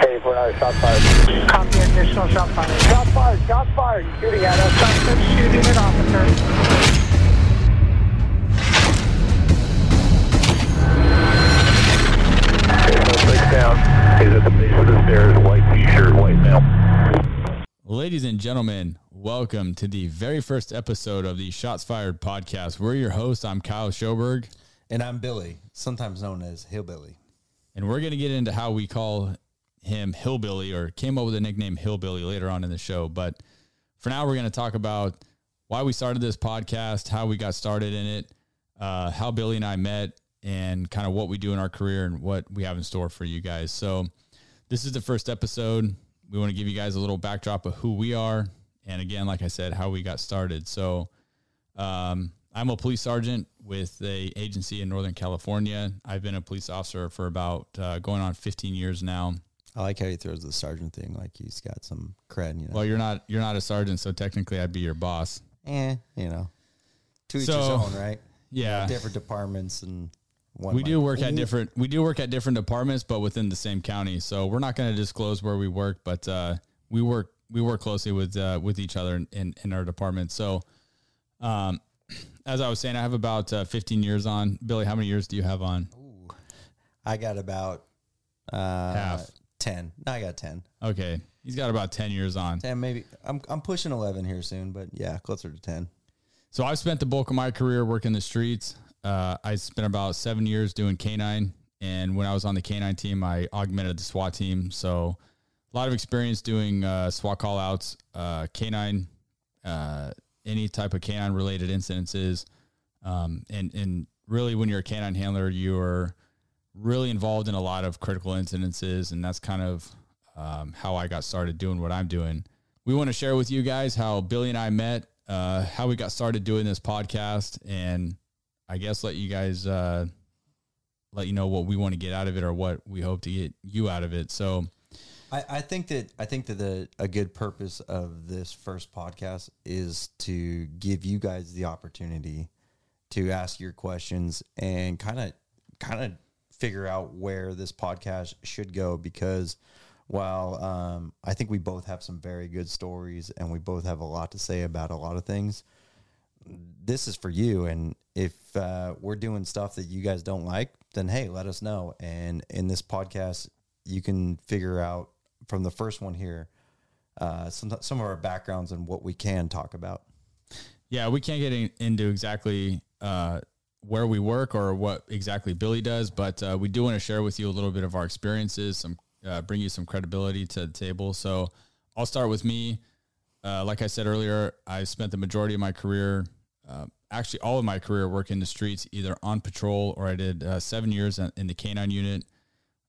Hey, for shot fired. Copy additional shot fired. Shot fired, shot fired. Shooting at us. Suspect shooting at officer. Down. He's at the base of the stairs. White t-shirt, white male. Ladies and gentlemen, welcome to the very first episode of the Shots Fired podcast. We're your hosts. I'm Kyle Shoberg, And I'm Billy, sometimes known as Hillbilly. and we're going to get into how we call him Hillbilly or came up with the nickname Hillbilly later on in the show. But for now, we're going to talk about why we started this podcast, how we got started in it, uh, how Billy and I met, and kind of what we do in our career and what we have in store for you guys. So, this is the first episode. We want to give you guys a little backdrop of who we are. And again, like I said, how we got started. So, um, I'm a police sergeant with a agency in Northern California. I've been a police officer for about uh, going on 15 years now. I like how he throws the sergeant thing, like he's got some cred, you know. Well, you're not you're not a sergeant, so technically I'd be your boss. eh, you know, to each So, his own, right? Yeah, Different departments and one. we do work at different we do work at different departments, but within the same county. So we're not going to disclose where we work, but uh, we work we work closely with uh, with each other in, in, in our department. So, um, as I was saying, I have about uh, 15 years on. Billy, how many years do you have on? I got about uh, Half. Ten. No, I got ten. Okay, he's got about 10 years on. Ten, maybe. I'm I'm pushing eleven here soon, but yeah, closer to ten. So I've spent the bulk of my career working the streets. Uh, I spent about seven years doing canine, and when I was on the canine team, I augmented the SWAT team. So a lot of experience doing uh, SWAT call outs, uh, canine, uh, any type of canine related incidences, um, and and really when you're a canine handler, you're really involved in a lot of critical incidences, and that's kind of um, how I got started doing what I'm doing. We want to share with you guys how Billy and I met, uh, how we got started doing this podcast, and I guess let you guys uh, let you know what we want to get out of it or what we hope to get you out of it. So, I, I think that I think that the, a good purpose of this first podcast is to give you guys the opportunity to ask your questions and kind of kind of figure out where this podcast should go because while um, I think we both have some very good stories and we both have a lot to say about a lot of things, this is for you. And if uh, we're doing stuff that you guys don't like, then hey, let us know. And in this podcast, you can figure out from the first one here uh, some some of our backgrounds and what we can talk about. yeah, we can't get in, into exactly uh, where we work or what exactly Billy does, but uh, we do want to share with you a little bit of our experiences, some uh, bring you some credibility to the table. So I'll start with me. Uh, like I said earlier, I spent the majority of my career, uh, actually all of my career, working the streets, either on patrol or I did uh, seven years in the canine unit.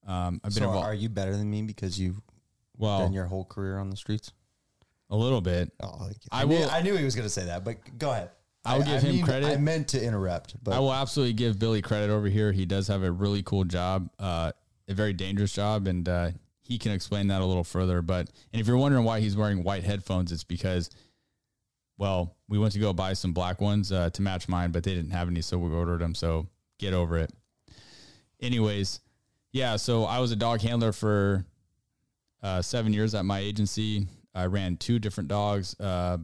Um, I've been So involved. are you better than me because you've well, done your whole career on the streets? a little bit. Oh, I I, knew, will- I knew he was going to say that, but go ahead. I'll give I him mean- credit. I meant to interrupt, but I will absolutely give Billy credit over here. He does have a really cool job, uh, a very dangerous job, and uh, he can explain that a little further. But and if you're wondering why he's wearing white headphones, it's because, well, we went to go buy some black ones uh, to match mine, but they didn't have any, so we ordered them. So get over it. Anyways, yeah. So I was a dog handler for uh, seven years at my agency. I ran two different dogs, uh,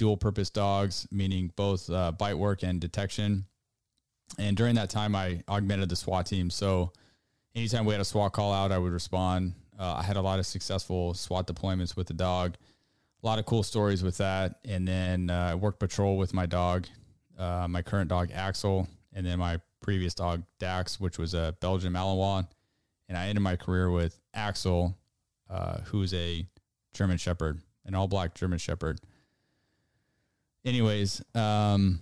dual purpose dogs, meaning both uh, bite work and detection. And during that time, I augmented the SWAT team. So anytime we had a SWAT call out, I would respond. Uh, I had a lot of successful SWAT deployments with the dog, a lot of cool stories with that. And then uh, I worked patrol with my dog, uh, my current dog, Axel, and then my previous dog, Dax, which was a Belgian Malinois. And I ended my career with Axel, uh, who's a German Shepherd, an all black German Shepherd. Anyways, um,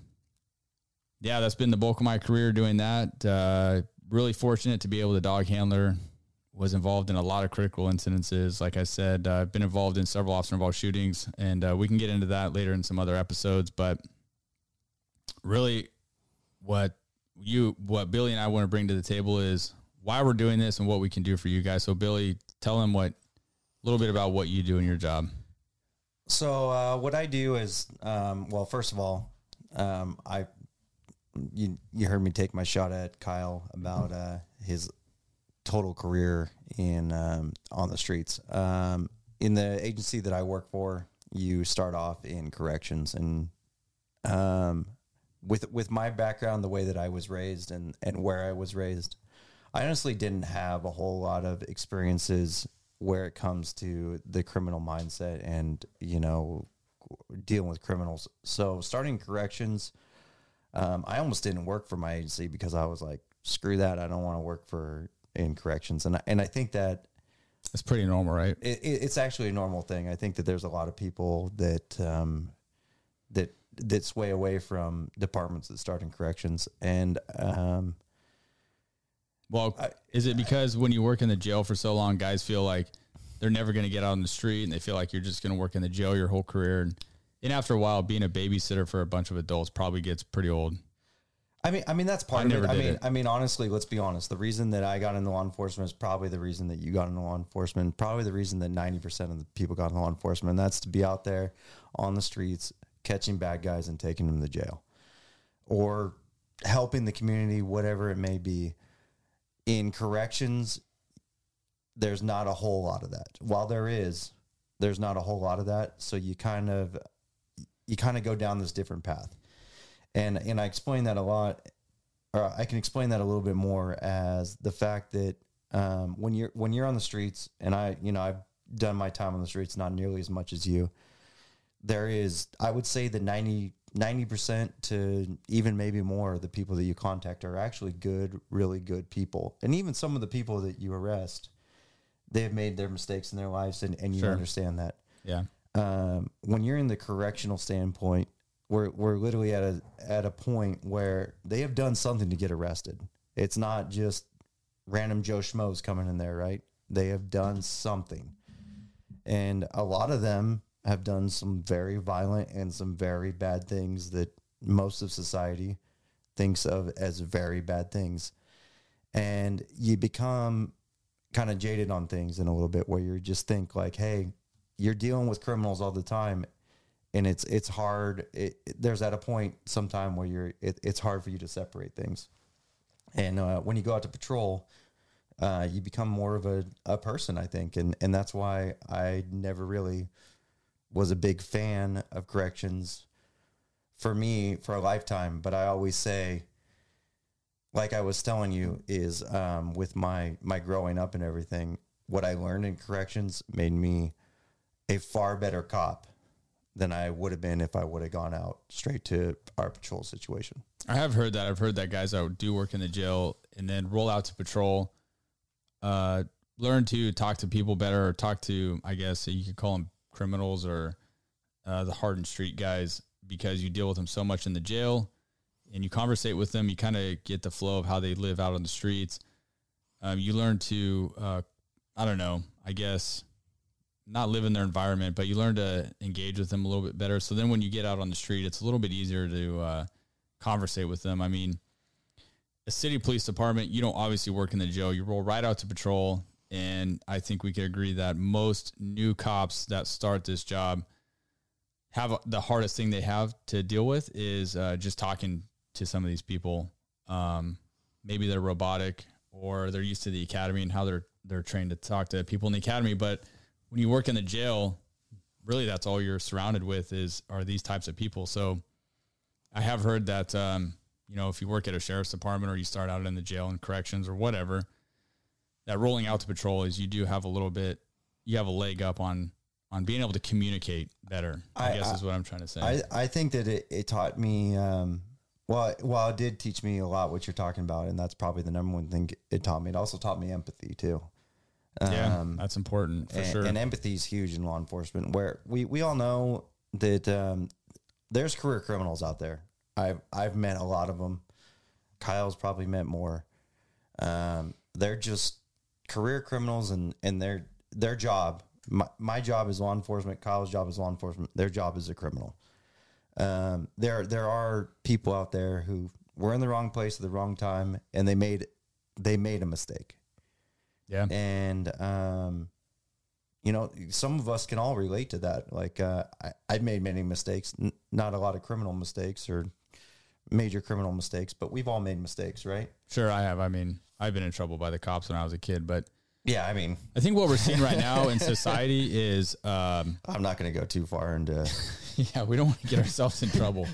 yeah, that's been the bulk of my career doing that. Uh, really fortunate to be able to dog handler. Was involved in a lot of critical incidences. Like I said, uh, I've been involved in several officer involved shootings, and uh, we can get into that later in some other episodes. But really, what you, what Billy and I want to bring to the table is why we're doing this and what we can do for you guys. So, Billy, tell them what a little bit about what you do in your job. So uh, what I do is, um, well, first of all, um, I you you heard me take my shot at Kyle about uh, his total career in um, on the streets. Um, in the agency that I work for, you start off in corrections, and um, with with my background, the way that I was raised, and and where I was raised, I honestly didn't have a whole lot of experiences where it comes to the criminal mindset and you know dealing with criminals. So starting corrections, um, I almost didn't work for my agency because I was like, screw that, I don't want to work for in corrections, and I, and I think that It's pretty normal, right? it, it- it's actually a normal thing. I think that there's a lot of people that um, that that sway away from departments that start in corrections, and um, Well, is it because when you work in the jail for so long, guys feel like they're never going to get out on the street and they feel like you're just going to work in the jail your whole career? And, and after a while, being a babysitter for a bunch of adults probably gets pretty old. I mean, I mean that's part I of it. I mean, it. I mean, honestly, let's be honest. The reason that I got into law enforcement is probably the reason that you got into law enforcement. Probably the reason that ninety percent of the people got into law enforcement. And that's to be out there on the streets, catching bad guys and taking them to jail, or helping the community, whatever it may be. In corrections, there's not a whole lot of that. While there is, there's not a whole lot of that. So you kind of you kind of go down this different path and and I explain that a lot, or I can explain that a little bit more as the fact that um, when you're when you're on the streets, and I you know I've done my time on the streets not nearly as much as you. There is, I would say, the 90 percent to even maybe more of the people that you contact are actually good, really good people, and even some of the people that you arrest, they have made their mistakes in their lives, and, and you Sure. understand that Yeah. um, when you're in the correctional standpoint, we're we're literally at a at a point where they have done something to get arrested. It's not just random Joe schmoes coming in there, right? They have done something, and a lot of them have done some very violent and some very bad things that most of society thinks of as very bad things, and you become kind of jaded on things in a little bit where you just think like, hey, you're dealing with criminals all the time and it's it's hard. It, it- there's at a point sometime where you're it, it's hard for you to separate things. And uh, when you go out to patrol uh, you become more of a, a person i think. And and that's why i never really was a big fan of corrections for me for a lifetime but i always say like i was telling you is um, with my my growing up and everything what i learned in corrections made me a far better cop than I would have been if I would have gone out straight to our patrol situation. I have heard that. I've heard that guys that do work in the jail and then roll out to patrol, uh, learn to talk to people better or talk to, I guess you could call them criminals or uh, the hardened street guys because you deal with them so much in the jail and you conversate with them. You kind of get the flow of how they live out on the streets. Um, you learn to, uh, I don't know, I guess not live in their environment, but you learn to engage with them a little bit better. So then when you get out on the street, it's a little bit easier to uh, conversate with them. I mean, a city police department, you don't obviously work in the jail. You roll right out to patrol. And I think we could agree that most new cops that start this job have the hardest thing they have to deal with is uh, just talking to some of these people. Um, maybe they're robotic or they're used to the academy and how they're they're trained to talk to people in the academy. But when you work in the jail, really that's all you're surrounded with is are these types of people. So I have heard that um, you know if you work at a sheriff's department or you start out in the jail and corrections or whatever, that rolling out to patrol is you do have a little bit you have a leg up on on being able to communicate better. I, I- guess I- is what I'm trying to say. I, I think that it, it taught me, um, well, well, it did teach me a lot what you're talking about. And that's probably the number one thing it taught me. It also taught me empathy too. yeah, Um, that's important for and, sure. and empathy is huge in law enforcement where we, we all know that um, there's career criminals out there. I've, I've met a lot of them. Kyle's probably met more. Um, they're just career criminals and, and their, their job, my, my job is law enforcement. Kyle's job is law enforcement. Their job is a criminal. Um, there, there are people out there who were in the wrong place at the wrong time and they made, they made a mistake yeah, and um, you know, some of us can all relate to that. Like uh, I, I've made many mistakes, n- not a lot of criminal mistakes or major criminal mistakes, but we've all made mistakes, right? sure. I have. I mean, I've been in trouble by the cops when I was a kid, but Yeah, I mean, I think what we're seeing right now in society is, um, I'm not going to go too far into yeah, we don't want to get ourselves in trouble.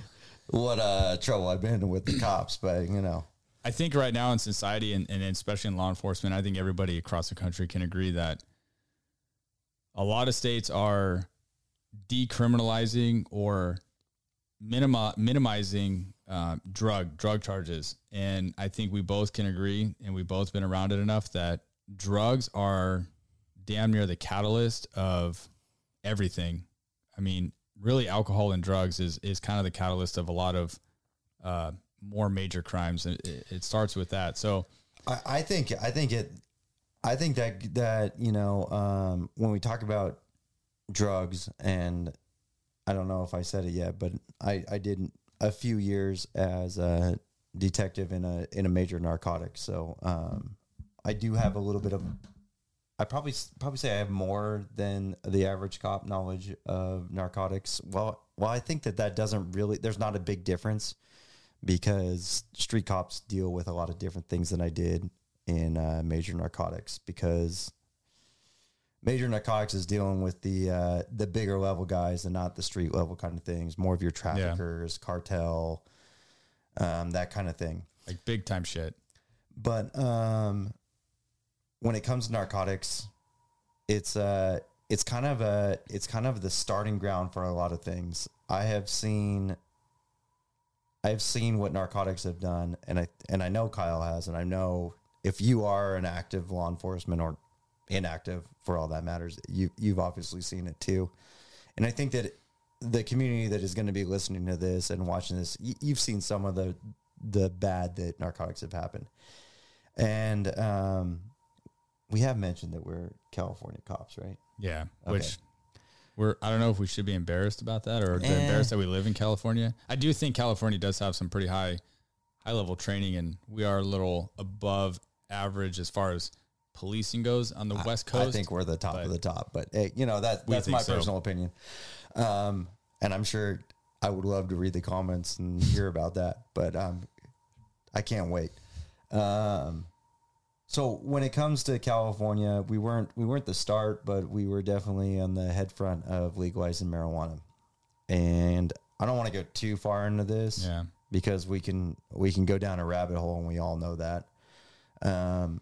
what uh, trouble I've been in with the cops, but you know, I think right now in society and, and especially in law enforcement, I think everybody across the country can agree that a lot of states are decriminalizing or minimi- minimizing uh, drug drug charges, and I think we both can agree, and we've both been around it enough that drugs are damn near the catalyst of everything. I mean, really, alcohol and drugs is is kind of the catalyst of a lot of uh, more major crimes. and It, it starts with that. So I, I think I think it I think that that you know um, when we talk about drugs and I don't know if I said it yet, but I I did a few years as a detective in a in a major narcotics. So um, I do have a little bit of I probably probably say I have more than the average cop knowledge of narcotics. Well, well, I think that that doesn't really. There's not a big difference because street cops deal with a lot of different things than I did in uh, major narcotics. Because major narcotics is dealing with the uh, the bigger level guys and not the street level kind of things. More of your traffickers, cartel, um, that kind of thing. like big time shit. But um, when it comes to narcotics, it's uh it's kind of a it's kind of the starting ground for a lot of things. I have seen I've seen what narcotics have done and I and I know Kyle has and I know if you are an active law enforcement or inactive for all that matters, you you've obviously seen it too. And I think that the community that is going to be listening to this and watching this, you've seen some of the the bad that narcotics have happened. And um, we have mentioned that we're California cops, right? Yeah, Okay. which we're I don't know if we should be embarrassed about that or Eh. embarrassed that we live in California. I do think California does have some pretty high high level training, and we are a little above average as far as policing goes on the West Coast. I think we're the top of the top, but hey, you know that that's my so. personal opinion. Um, and I'm sure I would love to read the comments and hear about that, but um, I can't wait. Um, so when it comes to California, we weren't we weren't the start, but we were definitely on the head front of legalizing marijuana. And I don't want to go too far into this, Yeah. because we can we can go down a rabbit hole, and we all know that. Um,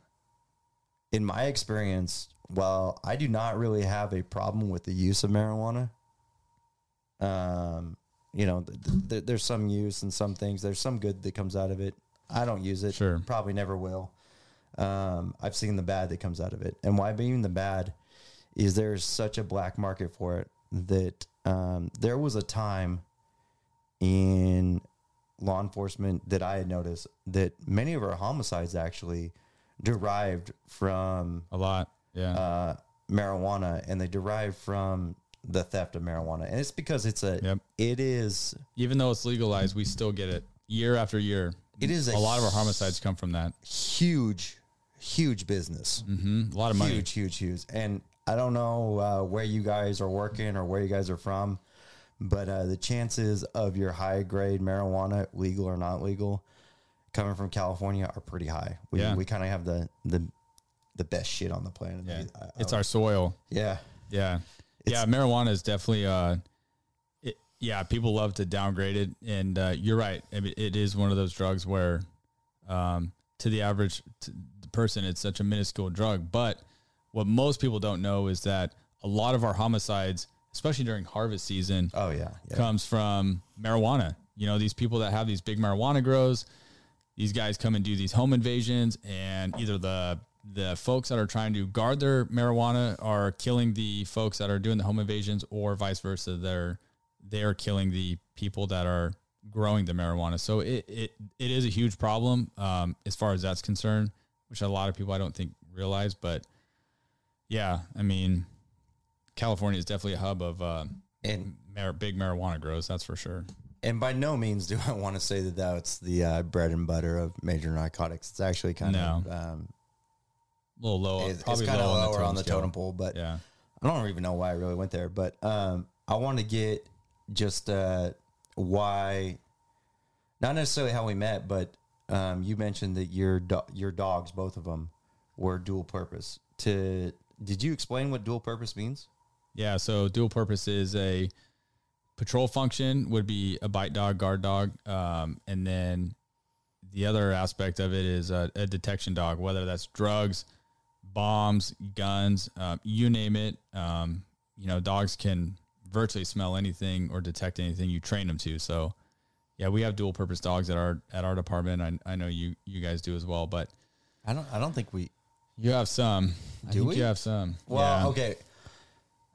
in my experience, while I do not really have a problem with the use of marijuana, um, you know, th- th- th- there's some use and some things. There's some good that comes out of it. I don't use it. Sure. Probably never will. Um, I've seen the bad that comes out of it, and why being the bad is there's such a black market for it that um, there was a time in law enforcement that I had noticed that many of our homicides actually derived from a lot. Yeah, uh, marijuana and they derive from the theft of marijuana. And it's because it's a, Yep. it is, even though it's legalized, we still get it year after year. it is A lot of our homicides come from that. huge, huge business. hmm A lot of money. Huge, huge, huge. And I don't know uh, where you guys are working or where you guys are from, but uh, the chances of your high grade marijuana, legal or not legal, coming from California are pretty high. We, Yeah. we kind of have the, the, the best shit on the planet. Yeah, I- I- it's our soil. yeah. Yeah. yeah. Marijuana is definitely, uh, it, yeah, people love to downgrade it. And, uh, you're right. I mean, it is one of those drugs where, um, to the average t- person, it's such a minuscule drug. But what most people don't know is that a lot of our homicides, especially during harvest season, Oh yeah. yeah. comes from marijuana. You know, these people that have these big marijuana grows, these guys come and do these home invasions, and either the the folks that are trying to guard their marijuana are killing the folks that are doing the home invasions, or vice versa. They're they're killing the people that are growing the marijuana. So it it, it is a huge problem um, as far as that's concerned, which a lot of people I don't think realize. But yeah, I mean, California is definitely a hub of uh, And mar- big marijuana grows. That's for sure. And by no means do I want to say that that's the uh, bread and butter of major narcotics. It's actually kind of um, A little low, it's, it's kind of low lower on the totem pole, but Yeah, I don't even know why I really went there. But um, I want to get just uh, why, not necessarily how we met, but um, you mentioned that your do- your dogs, both of them, were dual purpose. To did you explain what dual purpose means? Yeah, so dual purpose is a patrol function would be a bite dog, guard dog, um, and then the other aspect of it is a, a detection dog, whether that's drugs, bombs, guns, um, you name it. Um, you know, dogs can virtually smell anything or detect anything you train them to. So, yeah, we have dual purpose dogs at our at our department. I, I know you you guys do as well, but I don't. I don't think we. you have some. I Do think we? You have some. Well, Yeah. okay.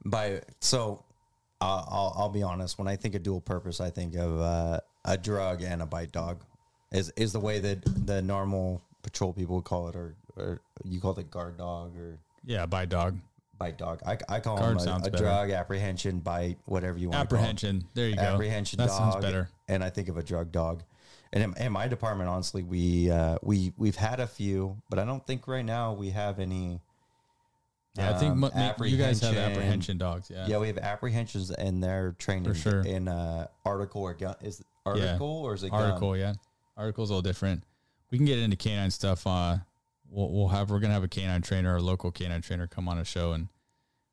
By so, I'll I'll be honest. When I think of dual purpose, I think of uh, a drug and a bite dog. Is is the way that the normal patrol people would call it, or or you call it guard dog or Yeah, bite dog. bite dog. I, I call Guard them a, a drug, apprehension, bite, whatever you want. Apprehension. There you go. apprehension That dog. sounds better. And I think of a drug dog. And in, in my department, honestly, we uh, we we've had a few, but I don't think right now we have any. Yeah, I think um, you guys have apprehension. dogs. Yeah. Yeah, we have apprehensions, and they're trained For in, sure. in uh, article or gun. Is article or is it gun? Article, yeah. Article's a little different. We can get into canine stuff. Uh, we'll, we'll have we're gonna have a canine trainer, a local canine trainer, come on a show, and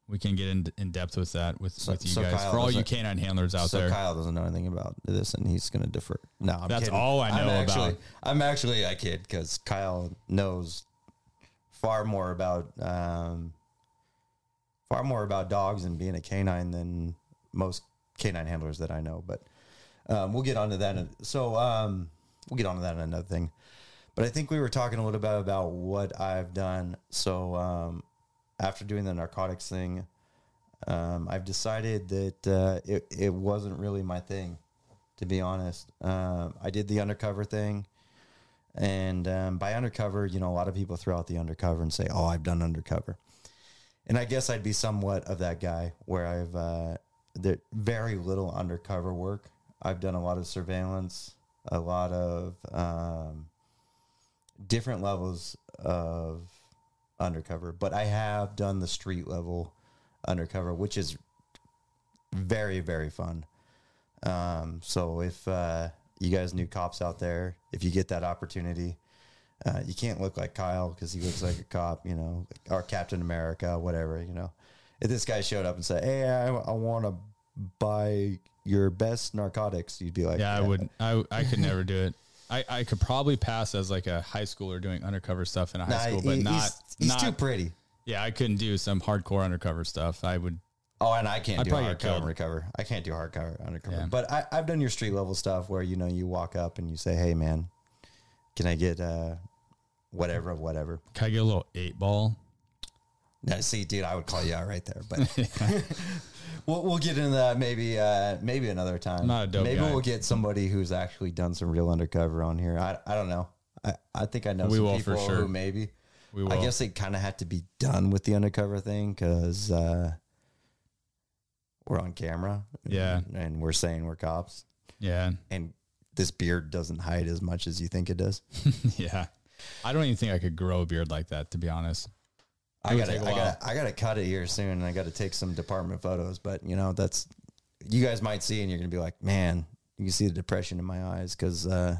we can get in, in depth with that with, So- with you so guys Kyle for all you canine handlers out so there. Kyle doesn't know anything about this, and he's going to defer. No, I'm That's kidding. all I I'm know actually, about. I'm actually a kid because Kyle knows far more about um, far more about dogs and being a canine than most canine handlers that I know. But um, we'll get onto that. So um, we'll get onto that in another thing. But I think we were talking a little bit about what I've done. So um, after doing the narcotics thing, um, I've decided that uh, it it wasn't really my thing, to be honest. Um, I did the undercover thing, and um, by undercover, you know, a lot of people throw out the undercover and say, "Oh, I've done undercover," and I guess I'd be somewhat of that guy where I've uh, very little undercover work. I've done a lot of surveillance, a lot of um, different levels of undercover, but I have done the street level undercover, which is very very fun. Um, so if uh, you guys new cops out there, if you get that opportunity, uh, you can't look like Kyle because he looks like a cop, you know, or Captain America, whatever, you know. If this guy showed up and said, "Hey, I, I want to buy your best narcotics," you'd be like, yeah, I would. I I could never do it. I, I could probably pass as like a high schooler doing undercover stuff in a high Nah, school, but he's, not he's not too pretty. yeah. I couldn't do some hardcore undercover stuff. I would Oh, and I can't I'd do probably hard get recover. I can't do hard cover undercover. Yeah. But I, I've done your street level stuff where you know you walk up and you say, "Hey, man, can I get uh, whatever whatever?" can I get a little eight ball. Now, see, dude, I would call you out right there, but we'll we'll get into that maybe uh, maybe another time. Not a dope maybe guy. we'll get somebody who's actually done some real undercover on here. I I don't know. I, I think I know We some will for people sure. who maybe. We will. I guess they kind of had to be done with the undercover thing because uh, we're on camera. Yeah. and we're saying we're cops, Yeah, and this beard doesn't hide as much as you think it does. yeah. I don't even think I could grow a beard like that, to be honest. I gotta, I gotta, I gotta cut it here soon, and I gotta take some department photos. But you know, that's you guys might see, and you're gonna be like, man, you can see the depression in my eyes because uh,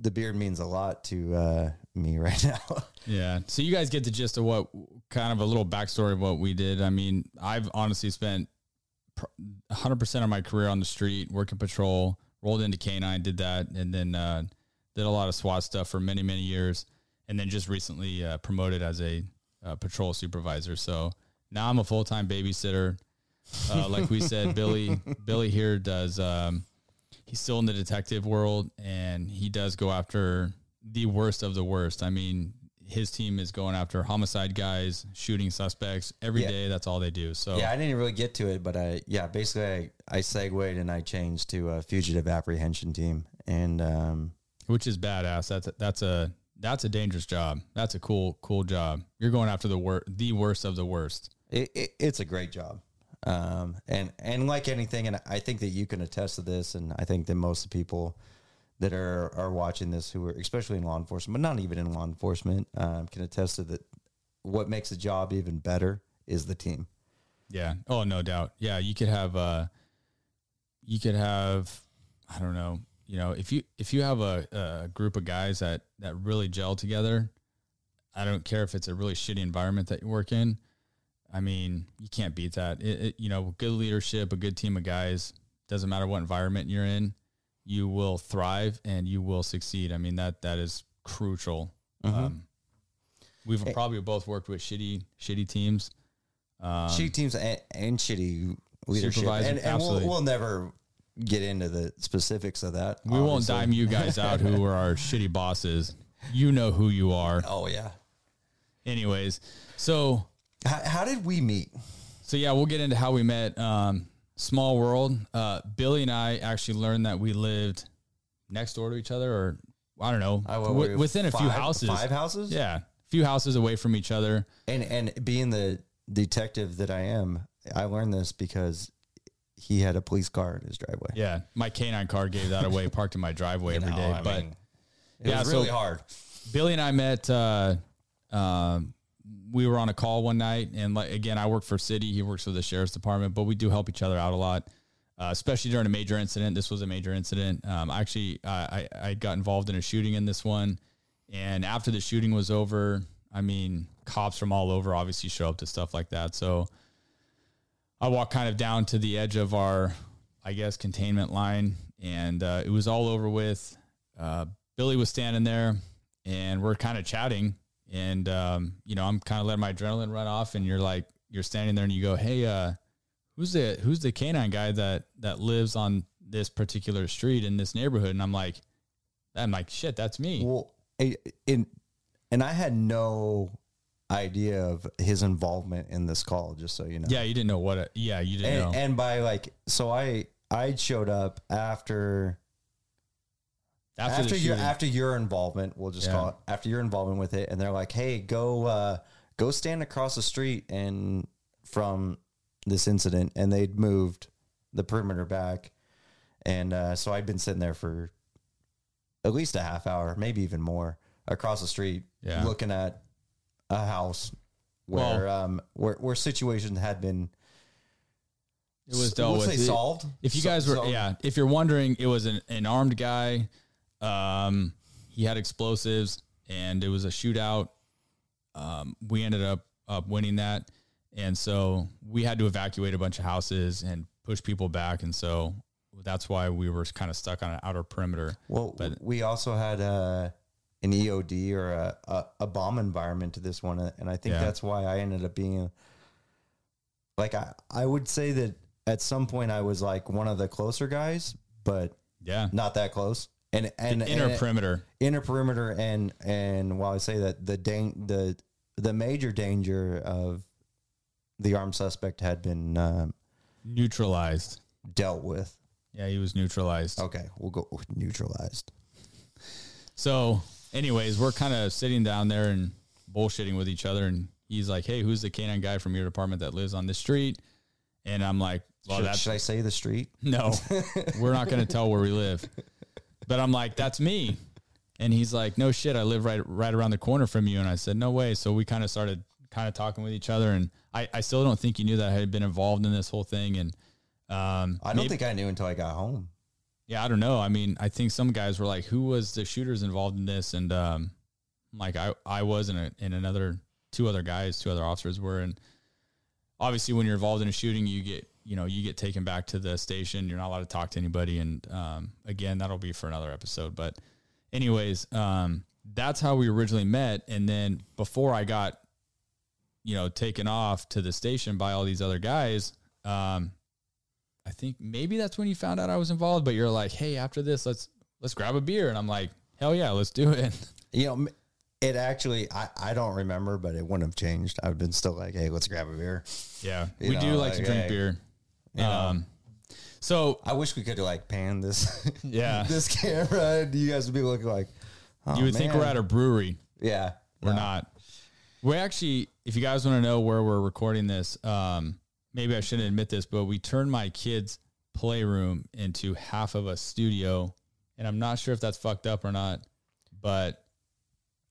the beard means a lot to uh, me right now. Yeah. So you guys get the gist of what kind of a little backstory of what we did. I mean, I've honestly spent 100% of my career on the street, working patrol, rolled into canine, did that, and then uh, did a lot of SWAT stuff for many, many years. And then just recently uh, promoted as a uh, patrol supervisor. So now I'm a full time babysitter. Uh, like we said, Billy, Billy here does, um, he's still in the detective world and he does go after the worst of the worst. I mean, his team is going after homicide guys, shooting suspects every day. Yeah. That's all they do. So yeah, I didn't really get to it, but I, yeah, basically, I, I segued and I changed to a fugitive apprehension team, and um, which is badass. That's a, that's a that's a dangerous job. That's a cool cool job. You're going after the wor- the worst of the worst. it, it, it's a great job. Um, and, and like anything, and I think that you can attest to this. And I think that most of the people that are, are watching this who are, especially in law enforcement, but not even in law enforcement, um, can attest to that. What makes the job even better is the team. Yeah. Oh, no doubt. Yeah, you could have uh you could have I don't know. You know, if you if you have a, a group of guys that that really gel together, I don't care if it's a really shitty environment that you work in. I mean, you can't beat that. It, it, you know, good leadership, a good team of guys. Doesn't matter what environment you're in, you will thrive and you will succeed. I mean that that is crucial. Um, we've probably both worked with shitty shitty teams. Um, shitty teams and, and shitty leadership, and, and we'll, we'll never get into the specifics of that. we won't dime you guys out who are our shitty bosses. You know who you are. Oh yeah. Anyways, so How, how did we meet? So yeah, we'll get into how we met. Um, small world. Uh, Billy and I actually learned that we lived next door to each other, or I don't know, I- what wi- were we, within a few houses. Five houses. Yeah, a few houses away from each other. And and being the detective that I am, I learned this because he had a police car in his driveway. Yeah, my canine car gave that away, parked in my driveway every know, day. I but mean, It Yeah, was so- really hard. Billy and I met. Uh, um, we were on a call one night, and like again, I work for city. He works for the sheriff's department, but we do help each other out a lot, uh, especially during a major incident. This was a major incident. Um, actually, I I got involved in a shooting in this one, and after the shooting was over, I mean, cops from all over obviously show up to stuff like that. So I walked kind of down to the edge of our, I guess, containment line, and uh, it was all over with. Uh, Billy was standing there, and we're kind of chatting, and um, you know, I'm kind of letting my adrenaline run off, and you're like, you're standing there, and you go, "Hey, uh, who's the who's the canine guy that that lives on this particular street in this neighborhood?" And I'm like, I'm like, shit, that's me. Well, in and I had no idea of his involvement in this call. Just so you know. Yeah, you didn't know what. It, yeah, you didn't and, know. and by like, so I I showed up after after, after, your after your involvement, we'll just Yeah. call it after your involvement with it, and they're like, "Hey, go uh, go stand across the street and from this incident," and they'd moved the perimeter back, and uh, so I'd been sitting there for at least a half hour, maybe even more, across the street, Yeah. looking at a house where um where where situations had been it was dealt we'll with. say It- solved. If you So- guys were, so- yeah, if you're wondering, it was an, an armed guy. Um, he had explosives, and it was a shootout. Um, we ended up up winning that, and so we had to evacuate a bunch of houses and push people back, and so that's why we were kind of stuck on an outer perimeter. Well, But- we also had uh, an EOD or a, a, a bomb environment to this one, and I think Yeah. that's why I ended up being like I I would say that at some point I was like one of the closer guys, but Yeah, not that close. And and inner and, perimeter. inner perimeter, and and while I say that the dang, the the major danger of the armed suspect had been um, Neutralized. dealt with. Yeah, he was neutralized. Okay, we'll go with neutralized. So, anyways, we're kind of sitting down there and bullshitting with each other, and he's like, "Hey, who's the canine guy from your department that lives on this street?" And I'm like, "Well, should, that's should I say the street? no, we're not going to tell where we live." But I'm like, "That's me," and he's like, "No shit, I live right right around the corner from you." And I said, "No way." So we kind of started kind of talking with each other, and I I still don't think he knew that I had been involved in this whole thing, and um, I don't maybe- think I knew until I got home. Yeah, I don't know. I mean, I think some guys were like, "Who was the shooters involved in this?" And um, like I, I was, and, a, and another two other guys, two other officers were. And obviously, when you're involved in a shooting, you get, you know, you get taken back to the station. You're not allowed to talk to anybody. And um, again, that'll be for another episode. But anyways, um, that's how we originally met. And then before I got, you know, taken off to the station by all these other guys, um, I think maybe that's when you found out I was involved. But you're like, hey, after this, let's let's grab a beer, and I'm like, hell yeah, let's do it. You know, it actually, I, I don't remember, but it wouldn't have changed. I've been still like, hey, let's grab a beer. Yeah, You we do know, like to drink hey, beer. you know. Um, so I wish we could like pan this, Yeah. this camera. You guys would be looking like, oh, you would think we're at a brewery. yeah, We're no. not. We actually, if you guys want to know where we're recording this, um, maybe I shouldn't admit this, but we turned my kids' playroom into half of a studio, and I'm not sure if that's fucked up or not. But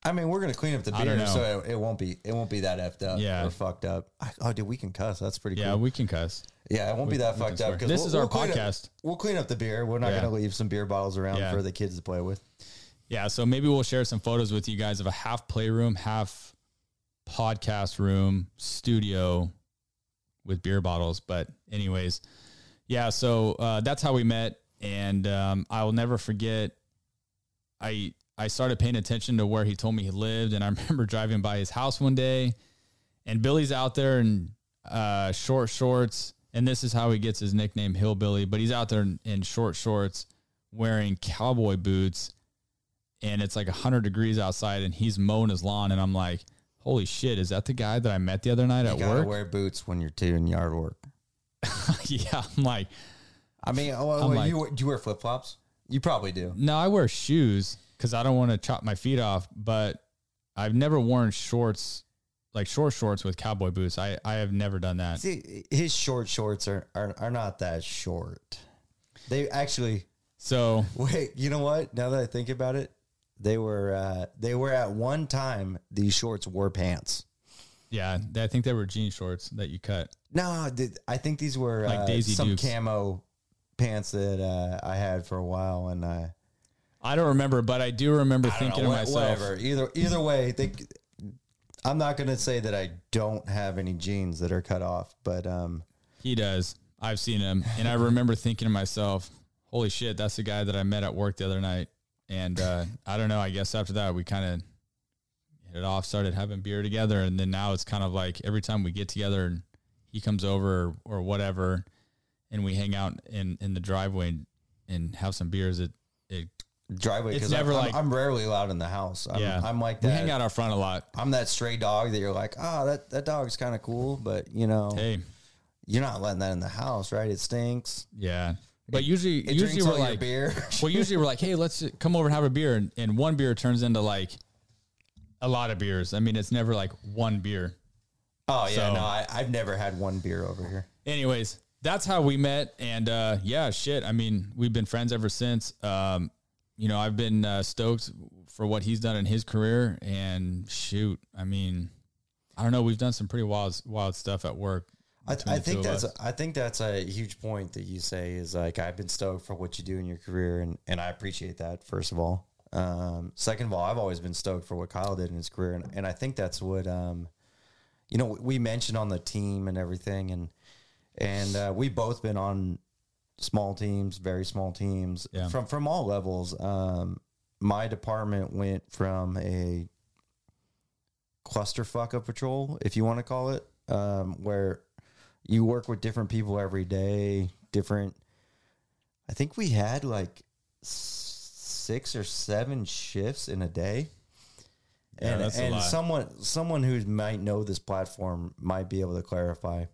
I mean, we're gonna clean up the beer so it, it won't be it won't be that effed up Yeah. or fucked up. I, oh, dude, we can cuss. That's pretty yeah, cool. we can cuss. Yeah, it won't be that fucked up because This is our up- podcast. we'll clean up the beer. We're not Yeah. going to leave some beer bottles around Yeah. for the kids to play with. Yeah, so maybe we'll share some photos with you guys of a half playroom, half podcast room, studio with beer bottles. But anyways, yeah, so uh, that's how we met, and um, I will never forget. I I started paying attention to where he told me he lived, and I remember driving by his house one day, and Billy's out there in uh, short shorts, and this is how he gets his nickname Hillbilly. But he's out there in, in short shorts, wearing cowboy boots and it's like 100 degrees outside and he's mowing his lawn and i'm like holy shit is that the guy that i met the other night You at gotta work wear boots when you're doing yard work. yeah i'm like I mean, oh, like- you, do you wear flip flops? You probably do. no i wear shoes because i don't want to chop my feet off but i've never worn shorts like short shorts with cowboy boots i i have never done that See, his short shorts are, are, are not that short. They actually, so wait, you know what? Now that I think about it, they were uh, they were at one time these shorts were pants. yeah i think they were jean shorts that you cut No, I think these were Like uh, Daisy some Dukes. camo pants that uh, I had for a while, and uh, i don't remember but i do remember I thinking know, to myself whatever. Either either way, they, I'm not going to say that I don't have any jeans that are cut off, but um, He does. I've seen him, and I remember thinking to myself, "Holy shit, that's the guy that I met at work the other night." And uh, I don't know. I guess after that, we kind of hit it off, started having beer together, and then now it's kind of like every time we get together and he comes over or, or whatever, and we hang out in in the driveway and, and have some beers. It it driveway It's because never I'm, like- I'm rarely allowed in the house. I'm, yeah, I'm like that. we hang out out front a lot. I'm that stray dog that you're like, oh, that that dog's kind of cool, but you know, Hey, you're not letting that in the house, right? It stinks. yeah, but usually It usually we're like beer. well, usually we're like, hey, let's come over and have a beer, and, and one beer turns into like a lot of beers. I mean, it's never like one beer. oh yeah, So- no, I, I've never had one beer over here. Anyways, that's how we met, and uh, yeah, shit. I mean, we've been friends ever since. Um, you know, I've been uh, stoked for what he's done in his career, and shoot, I mean, I don't know. We've done some pretty wild, wild stuff at work. I, I think that's us. I think that's a huge point that you say is like I've been stoked for what you do in your career and, and I appreciate that first of all. Um, second of all, I've always been stoked for what Kyle did in his career and, and I think that's what um, you know we mentioned on the team and everything and and uh, we both been on small teams, very small teams Yeah. from from all levels. Um, my department went from a clusterfuck of patrol, if you want to call it, um, where you work with different people every day, different. I think we had like six or seven shifts in a day. And, a and someone someone who might know this platform might be able to clarify.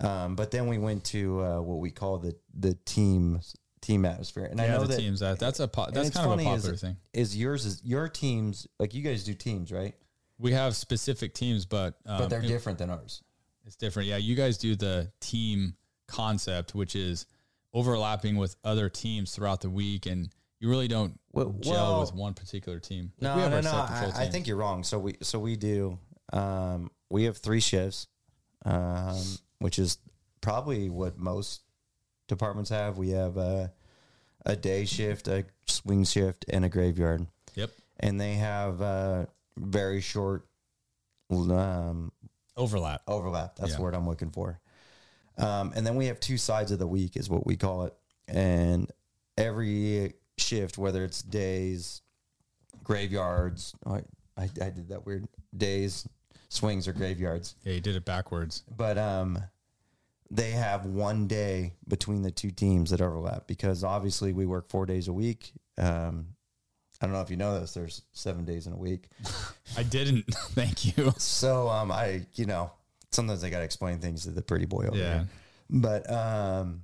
Um, but then we went to uh, what we call the the team team atmosphere, and I yeah, know the that teams. That that's a po- that's kind of a popular is, thing. Is yours is your teams like you guys do teams right? We have specific teams, but um, But they're it- different than ours. It's different. Yeah, you guys do the team concept, which is overlapping with other teams throughout the week, and you really don't Well- gel with one particular team. Like, No, we have no, no. I, I think you're wrong. So we so we do. Um, we have three shifts, um, which is probably what most departments have. We have a a day shift, a swing shift, and a graveyard, Yep. and they have uh, very short um, Overlap. overlap. That's Yeah. the word I'm looking for. Um, and then we have two sides of the week, is what we call it. And every shift, whether it's days, graveyards, I, I, I did that weird days, swings or graveyards, Yeah, you did it backwards. but um, they have one day between the two teams that overlap because obviously we work four days a week. Um, I don't know if you know this. There's seven days in a week. I didn't. Thank you. So um, I, you know, sometimes I got to explain things to the pretty boy over Yeah. here. But um,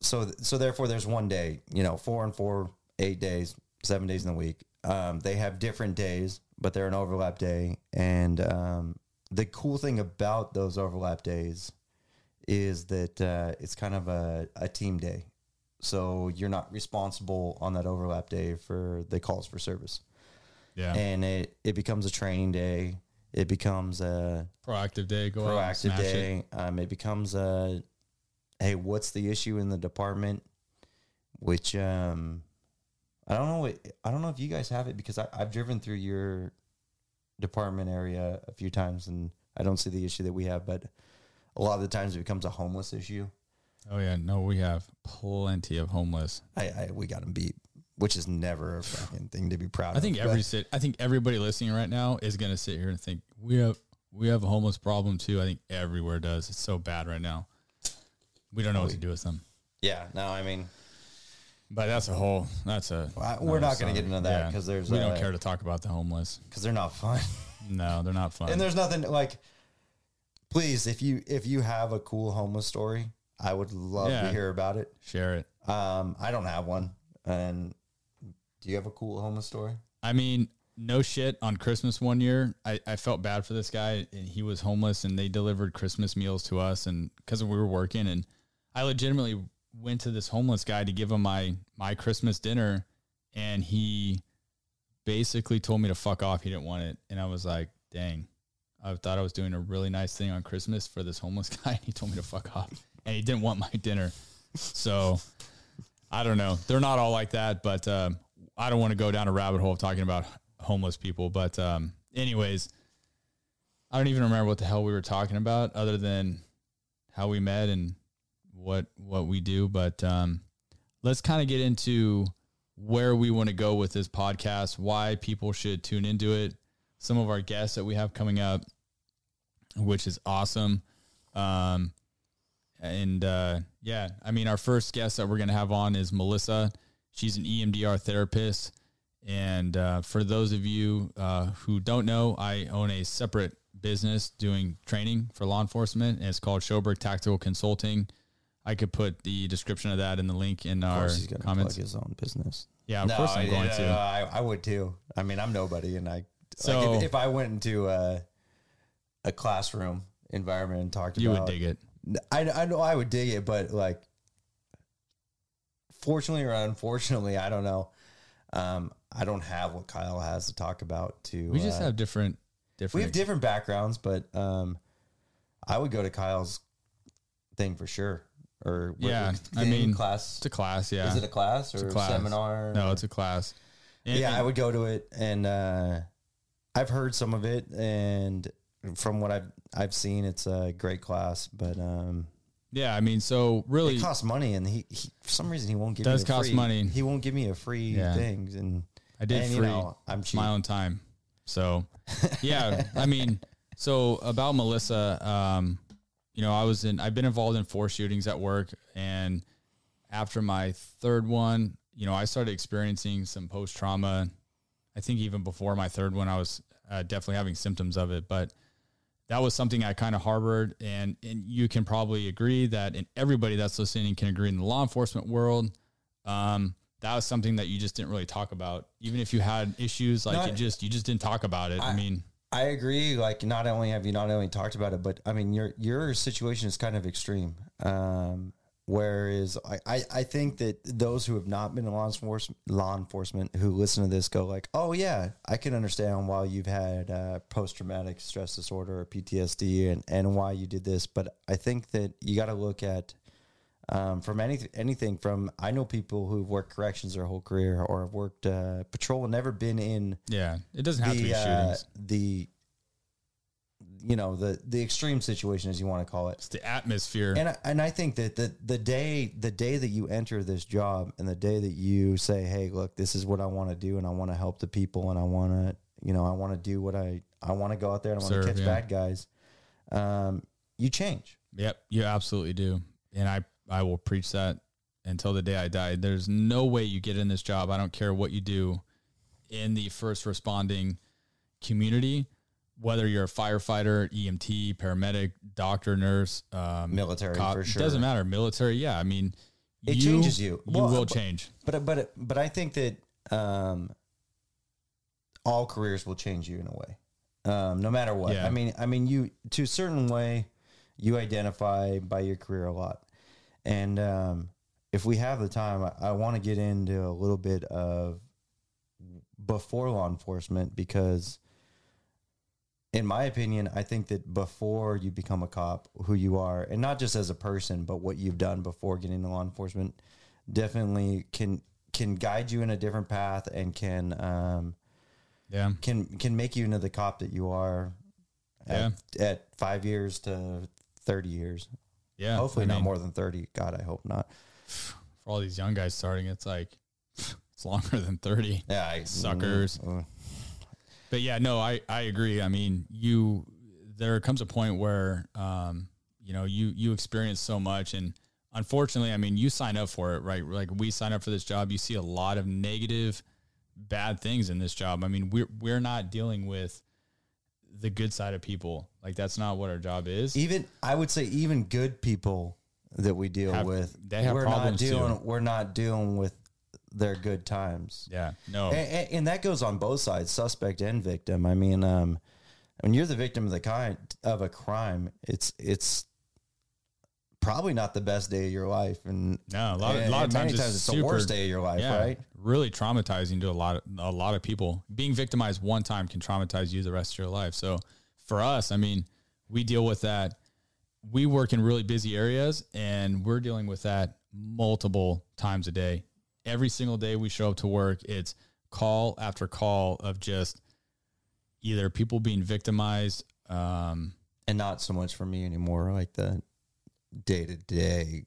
so th- so therefore, there's one day, you know, four and four, eight days, seven days in the week. Um, they have different days, but they're an overlap day. And um, the cool thing about those overlap days is that uh, it's kind of a, a team day. So you're not responsible on that overlap day for the calls for service Yeah. and it, it becomes a training day. It becomes a proactive day. Go out proactive it. day. Um, it becomes a hey, what's the issue in the department? Which um, I don't know. What, I don't know if you guys have it because I, I've driven through your department area a few times and I don't see the issue that we have, but a lot of the times it becomes a homeless issue. Oh yeah, no, we have plenty of homeless. I, I we got them beat, which is never a fucking thing to be proud of. I think but- every sit. I think everybody listening right now is gonna sit here and think we have we have a homeless problem too. I think everywhere does. It's so bad right now. We don't know what to do with them. yeah. No, I mean, But that's a whole. That's a. Well, we're not gonna get into that 'cause there's, We don't care to talk about the homeless. because they're not fun. No, they're not fun. and there's nothing like. Please, if you if you have a cool homeless story, I would love Yeah. to hear about it. Share it. Um, I don't have one. And do you have a cool homeless story? I mean, no shit. On Christmas one year, I, I felt bad for this guy, and he was homeless, and they delivered Christmas meals to us, and because we were working, and I legitimately went to this homeless guy to give him my my Christmas dinner, and he basically told me to fuck off. He didn't want it, and I was like, dang. I thought I was doing a really nice thing on Christmas for this homeless guy. And he told me to fuck off, and he didn't want my dinner. So I don't know. They're not all like that, but um, I don't want to go down a rabbit hole of talking about homeless people. But um, anyways, I don't even remember what the hell we were talking about, other than how we met and what what we do. But um, let's kind of get into where we want to go with this podcast, why people should tune into it, some of our guests that we have coming up, which is awesome. Um, and uh, yeah, I mean, our first guest that we're going to have on is Melissa. She's an EMDR therapist. And uh, for those of you uh, who don't know, I own a separate business doing training for law enforcement, and it's called Shoberg Tactical Consulting. I could put the description of that in the link in Of our he's gonna comments. plug his own business. Yeah, of course I'm going yeah, to. no, I, I would too. I mean, I'm nobody, and I So- like if, if I went into a a classroom environment and talked about You about, would dig it. I I know I would dig it, but like, fortunately or unfortunately, I don't know. Um, I don't have what Kyle has to talk about. To We just uh, have different, different. we have different backgrounds, but um, I would go to Kyle's thing for sure. Or Yeah, I mean, class. a class, yeah. Is it a class or a class. seminar? No, it's a class. And- yeah, and- I would go to it, and uh, I've heard some of it, and from what I've I've seen, it's a great class, but um, yeah, I mean, so really, it costs money, and he, he for some reason he won't give Does me a cost free, money. He won't give me a free Yeah. things, and I did and, free. You know, I'm cheap. my own time. So, yeah, I mean, so about Melissa, um, you know, I was in, I've been involved in four shootings at work. And after my third one, you know, I started experiencing some post trauma. I think even before my third one, I was uh, definitely having symptoms of it. But that was something I kind of harbored. And, and you can probably agree that, and everybody that's listening can agree in the law enforcement world, um, that was something that you just didn't really talk about. Even if you had issues, like Not- you just you just didn't talk about it. I, I- mean, I agree. Like, not only have you not only talked about it, but I mean, your your situation is kind of extreme. Um, whereas I, I, I think that those who have not been in law enforcement, law enforcement who listen to this go like, oh yeah, I can understand why you've had uh, post traumatic stress disorder or PTSD and and why you did this. But I think that you got to look at um, from any, anything from I know people who've worked corrections their whole career or have worked uh, patrol and never been in yeah, it doesn't have to be uh, shootings. the you know the the extreme situation as you want to call it It's the atmosphere. and I, and I think that the the day the day that you enter this job and the day that you say hey look this is what I want to do and I want to help the people and I want to you know I want to do what I I want to go out there and I want Serve, to catch yeah. bad guys um you change Yep, you absolutely do. And I I will preach that until the day I die. There's no way you get in this job. I don't care what you do in the first responding community, whether you're a firefighter, EMT, paramedic, doctor, nurse, um, Military, for sure. It doesn't matter. Military, yeah. I mean, It changes you. You Well, will but- change. but but but I think that um all careers will change you in a way um no matter what Yeah. I mean I mean you to a certain way you identify by your career a lot and um if we have the time I, I want to get into a little bit of before law enforcement because in my opinion, I think that before you become a cop, who you are, and not just as a person, but what you've done before getting into law enforcement, definitely can can guide you in a different path and can um, Yeah. can can make you into the cop that you are. At, at five years to thirty years, Yeah. hopefully I not mean, more than thirty. God, I hope not. For all these young guys starting, it's like, it's longer than 30. Yeah, I, Suckers. Mm, uh, But yeah, no, I, I agree. I mean, you, there comes a point where, um, you know, you, you experience so much and unfortunately, I mean, you sign up for it, right? Like we sign up for this job. You see a lot of negative, bad things in this job. I mean, we're, we're not dealing with the good side of people. Like that's not what our job is. even I would say even good people that we deal Have- with, they have we're not problems, too. dealing. We're not dealing with their good times. Yeah. No. And, and, and that goes on both sides, suspect and victim. I mean, um, when you're the victim of the kind of a crime, it's it's probably not the best day of your life, and No, a lot, of, and- a lot of times it's, times it's super, the worst day of your life, yeah, right? Really traumatizing to a lot of a lot of people. Being victimized one time can traumatize you the rest of your life. So for us, I mean, we deal with that. We work in really busy areas, and we're dealing with that multiple times a day. Every single day we show up to work, it's call after call of just either people being victimized. Um, And not so much for me anymore, like the day to day.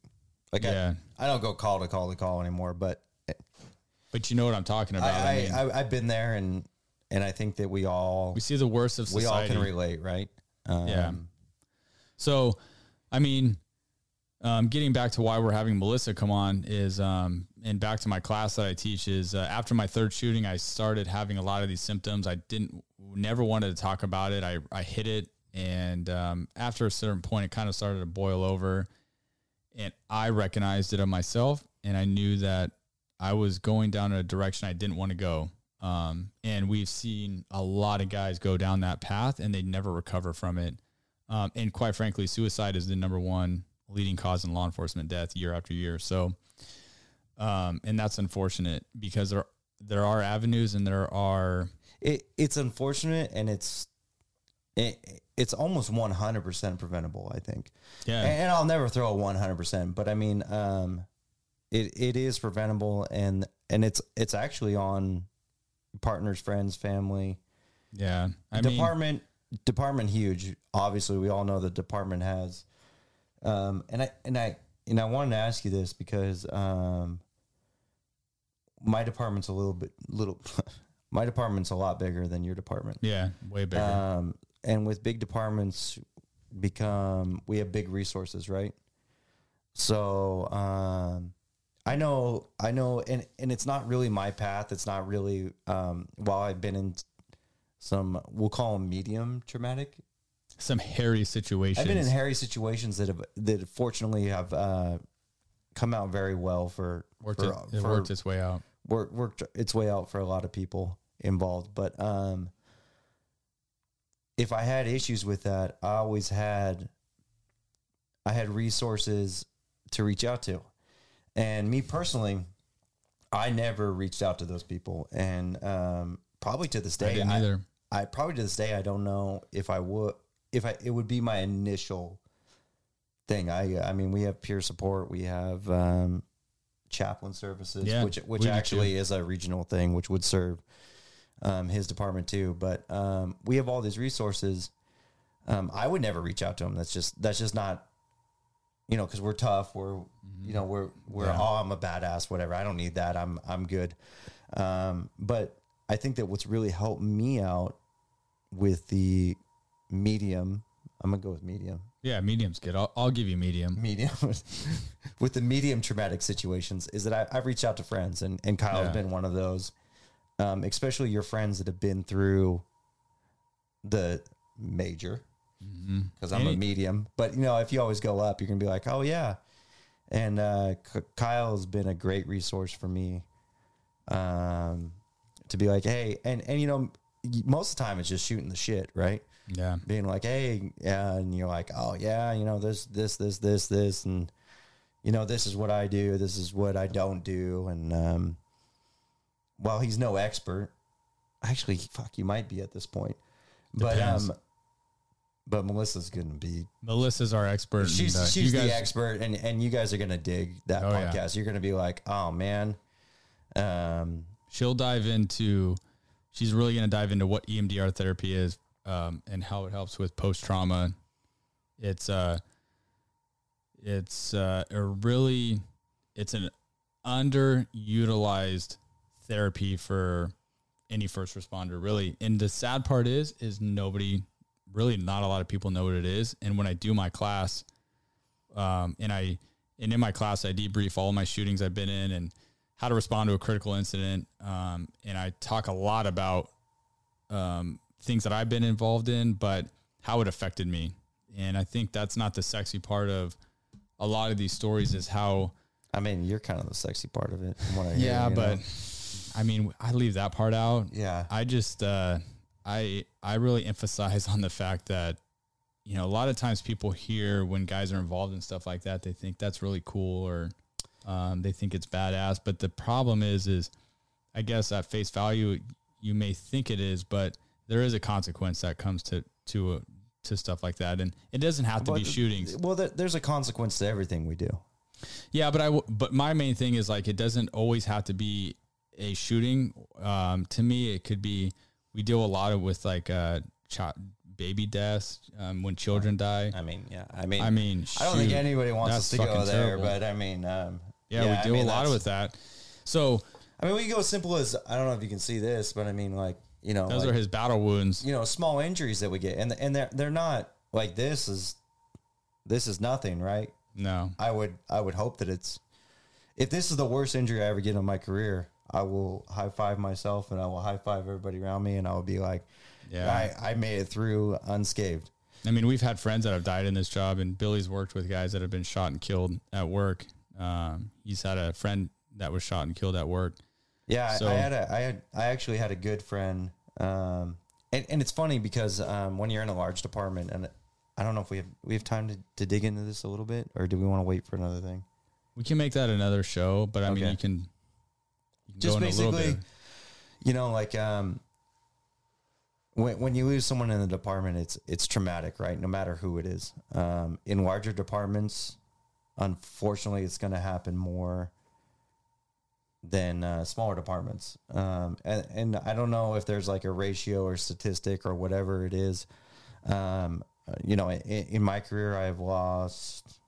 Like Yeah. I, I don't go call to call to call anymore, but but you know what I'm talking about. I, I, mean, I, been there, and and I think that we all we see the worst of we all can relate, right? Um, Yeah. So, I mean, um, getting back to why we're having Melissa come on is, um, and back to my class that I teach is uh, after my third shooting, I started having a lot of these symptoms. I didn't, never wanted to talk about it. I, I hid it. And um, after a certain point, it kind of started to boil over. And I recognized it of myself. And I knew that I was going down a direction I didn't want to go. Um, and we've seen a lot of guys go down that path and they never recover from it. Um, and quite frankly, suicide is the number one leading cause in law enforcement death year after year. So, um, and that's unfortunate because there there are avenues and there are it, it's unfortunate and it's it, it's almost 100% preventable i think yeah and, and i'll never throw a 100% but i mean um it, it is preventable and and it's it's actually on partners friends family yeah. I mean, department department huge obviously we all know the department has um and i and i and i wanted to ask you this because um my department's a little bit little my department's a lot bigger than your department yeah, way bigger. um and with big departments become we have big resources right so um I know, I know, and, and it's not really my path. It's not really, um, while I've been in some, we'll call them medium traumatic. Some hairy situations. I've been in hairy situations that have, that fortunately have, uh, come out very well for, worked for, it, it for- worked its way out. worked, worked its way out for a lot of people involved. But, um, if I had issues with that, I always had, I had resources to reach out to. And me personally, I never reached out to those people. And, um, probably to this I day, didn't either. I probably to this day I don't know if I would if I it would be my initial thing. I I mean we have peer support, we have um, chaplain services, Yeah, which which actually is a regional thing, which would serve um, his department too. But um, we have all these resources. Um, I would never reach out to him. That's just that's just not you know because we're tough. We're you know we're we're Yeah. oh I'm a badass whatever. I don't need that. I'm I'm good. Um, but I think that what's really helped me out with the medium, I'm gonna go with medium, Yeah, medium's good. I'll, I'll give you medium. medium, with the medium traumatic situations is that I, I've reached out to friends, and and Kyle's Yeah. been one of those, um, especially your friends that have been through the major, because I'm a medium. But you know, if you always go up, you're gonna be like, oh yeah. And uh, K- Kyle has been a great resource for me, um, to be like, hey, and and you know, most of the time it's just shooting the shit, right? Yeah. Being like, hey, yeah, and you're like, oh yeah, you know, this, this, this, this, this, and you know, this is what I do, this is what I don't do, and um, while he's no expert, actually, fuck, you might be at this point, but um, but Melissa's gonna be Melissa's our expert. she's and, uh, she's you guys- the expert, and and you guys are gonna dig that Oh, yeah. podcast. You're gonna be like, oh man, um, she'll dive into she's really going to dive into what EMDR therapy is um, and how it helps with post trauma. It's uh it's uh, a really it's an underutilized therapy for any first responder really. And the sad part is is nobody really not a lot of people know what it is. And when I do my class um, and I and in my class I debrief all my shootings I've been in and how to respond to a critical incident. Um, and I talk a lot about um, things that I've been involved in, but how it affected me. And I think that's not the sexy part of a lot of these stories is how, I mean, you're kind of the sexy part of it. From what I hear, yeah, you but know? I mean, I leave that part out. yeah, I just, uh, I, I really emphasize on the fact that, you know, a lot of times people hear when guys are involved in stuff like that, they think that's really cool or, um, they think it's badass. But the problem is, is I guess at face value, you may think it is, but there is a consequence that comes to, to, a, to stuff like that. And it doesn't have to be shootings. Well, there's a consequence to everything we do. Yeah, but I but my main thing is like it doesn't always have to be a shooting. Um, to me, it could be we deal a lot of with like uh, ch- baby deaths um, when children die. I mean, yeah, I mean, I mean, I don't think anybody wants us to go there, terrible. but I mean, um, yeah, we I deal mean, a lot with that. So I mean, we can go as simple as I don't know if you can see this, but I mean, like you know, those like, are his battle wounds. you know, small injuries that we get, and and they're they're not like this is this is nothing, right? No, I would I would hope that it's if this is the worst injury I ever get in my career, I will high five myself and I will high five everybody around me, and I will be like, Yeah. I, I made it through unscathed. I mean we've had friends that have died in this job, and Billy's worked with guys that have been shot and killed at work. Um, he's had a friend that was shot and killed at work. Yeah, I- So- I had a I had I actually had a good friend, um, and and it's funny because um, when you're in a large department, and I don't know if we have we have time to, to dig into this a little bit, or do we want to wait for another thing? We can make that another show, but I mean, you can, you can Just go in a little basically, you know, like um, when when you lose someone in the department, it's it's traumatic, right? No matter who it is. Um, in larger departments, unfortunately, it's going to happen more than uh, smaller departments. Um, and, and I don't know if there's like a ratio or statistic or whatever it is. Um, you know, in, in my career, I've lost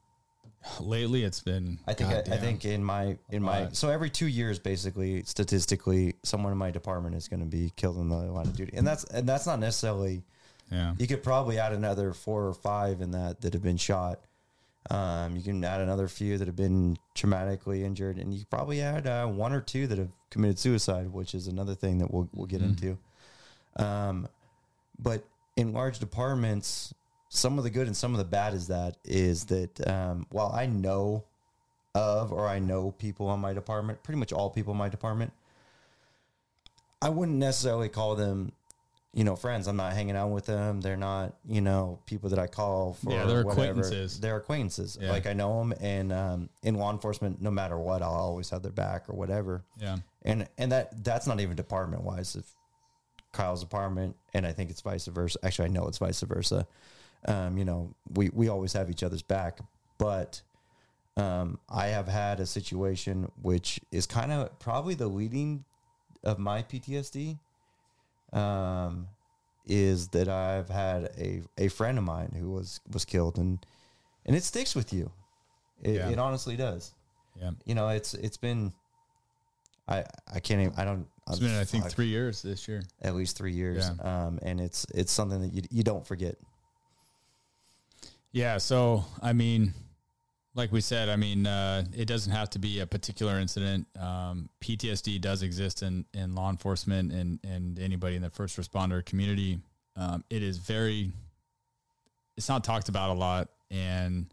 Lately, it's been. I think I, I think in my in my so every two years, basically, statistically, someone in my department is going to be killed in the line of duty, and that's and that's not necessarily. Yeah. You could probably add another four or five in that that have been shot. Um, you can add another few that have been traumatically injured, and you probably add uh, one or two that have committed suicide, which is another thing that we'll we'll get into. Um, but in large departments, some of the good and some of the bad is that is that um, while I know of or I know people on my department, pretty much all people in my department, I wouldn't necessarily call them, you know, friends. I'm not hanging out with them. They're not, you know, people that I call for. Yeah, they're whatever. acquaintances. They're acquaintances. Yeah. Like I know them, and um, in law enforcement, no matter what, I'll always have their back or whatever Yeah. and and that that's not even department wise if kyle's department and i think it's vice versa actually i know it's vice versa um, you know we we always have each other's back but um, i have had a situation which is kind of probably the leading of my ptsd um, is that i've had a, a friend of mine who was was killed and and it sticks with you it, Yeah. it honestly does Yeah. you know it's it's been i i can't even i don't It's been, I think, three years this year. at least three years Yeah. um and it's it's something that you you don't forget Yeah. So, I mean, like we said, I mean, uh, it doesn't have to be a particular incident. Um, PTSD does exist in, in law enforcement and, and anybody in the first responder community. Um, it is very, it's not talked about a lot. And,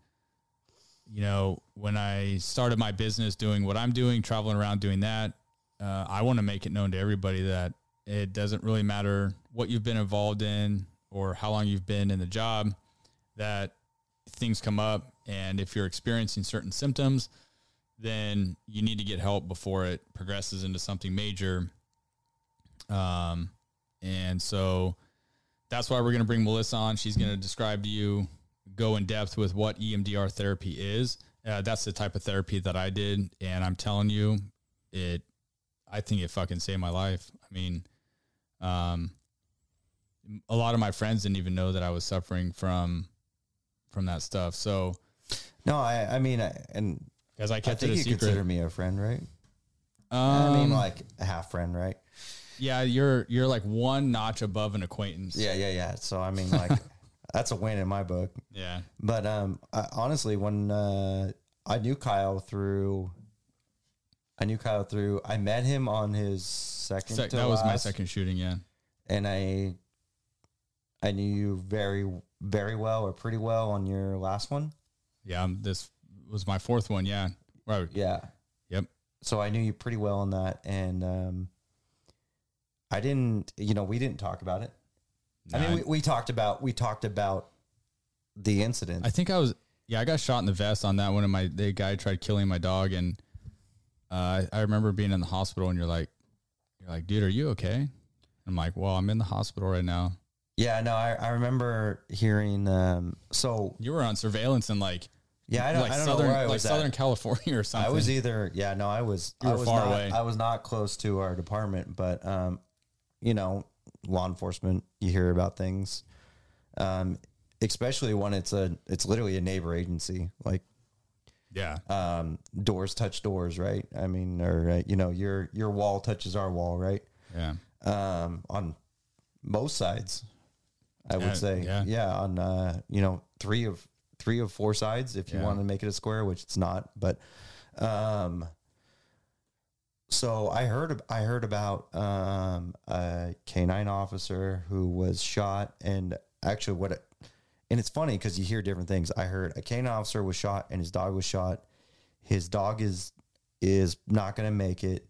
you know, when I started my business doing what I'm doing, traveling around doing that, uh, I want to make it known to everybody that it doesn't really matter what you've been involved in or how long you've been in the job, that things come up. And if you're experiencing certain symptoms, then you need to get help before it progresses into something major. Um, and so that's why we're going to bring Melissa on. She's going to describe to you, go in depth with what EMDR therapy is. Uh, that's the type of therapy that I did, and I'm telling you, it. I think it fucking saved my life. I mean, um, a lot of my friends didn't even know that I was suffering from from that stuff. So, No, I, I mean, I, and as I I kept it think a you secret, consider me a friend, right? um, I mean, like a half friend, right? yeah, you're you're like one notch above an acquaintance. Yeah, yeah, yeah. So I mean, like that's a win in my book. yeah. But um, I, honestly, when uh, I knew Kyle through, I knew Kyle through. I met him on his second. Sec- to that was my second shooting. Yeah. and I, I knew you very, very well or pretty well on your last one. Yeah. This was my fourth one. Yeah. Right. Yeah. Yep. So I knew you pretty well on that, and um, I didn't. You know, we didn't talk about it. I mean, we, we talked about we talked about the incident. I think I was yeah, I got shot in the vest on that one and my the guy tried killing my dog and uh, I remember being in the hospital and you're like you're like, dude, are you okay? I'm like, well, I'm in the hospital right now. Yeah, no, I, I remember hearing. Um, so You were on surveillance in like yeah, I don't, like I don't southern know where I like was Southern at. California or something. I was either yeah, no, I was You I were was far not, away. I was not close to our department, but um, you know, law enforcement, you hear about things, um, especially when it's a it's literally a neighbor agency, like yeah. um, doors touch doors, right? I mean, or uh, you know, your your wall touches our wall, right? Yeah. Um, on most sides, I would say, yeah. yeah. on uh, you know, three of three of four sides, if you Yeah. want to make it a square, which it's not, but um. So I heard I heard about um, a canine officer who was shot, and actually what it, and it's funny because you hear different things. I heard a canine officer was shot and his dog was shot. His dog is is not going to make it,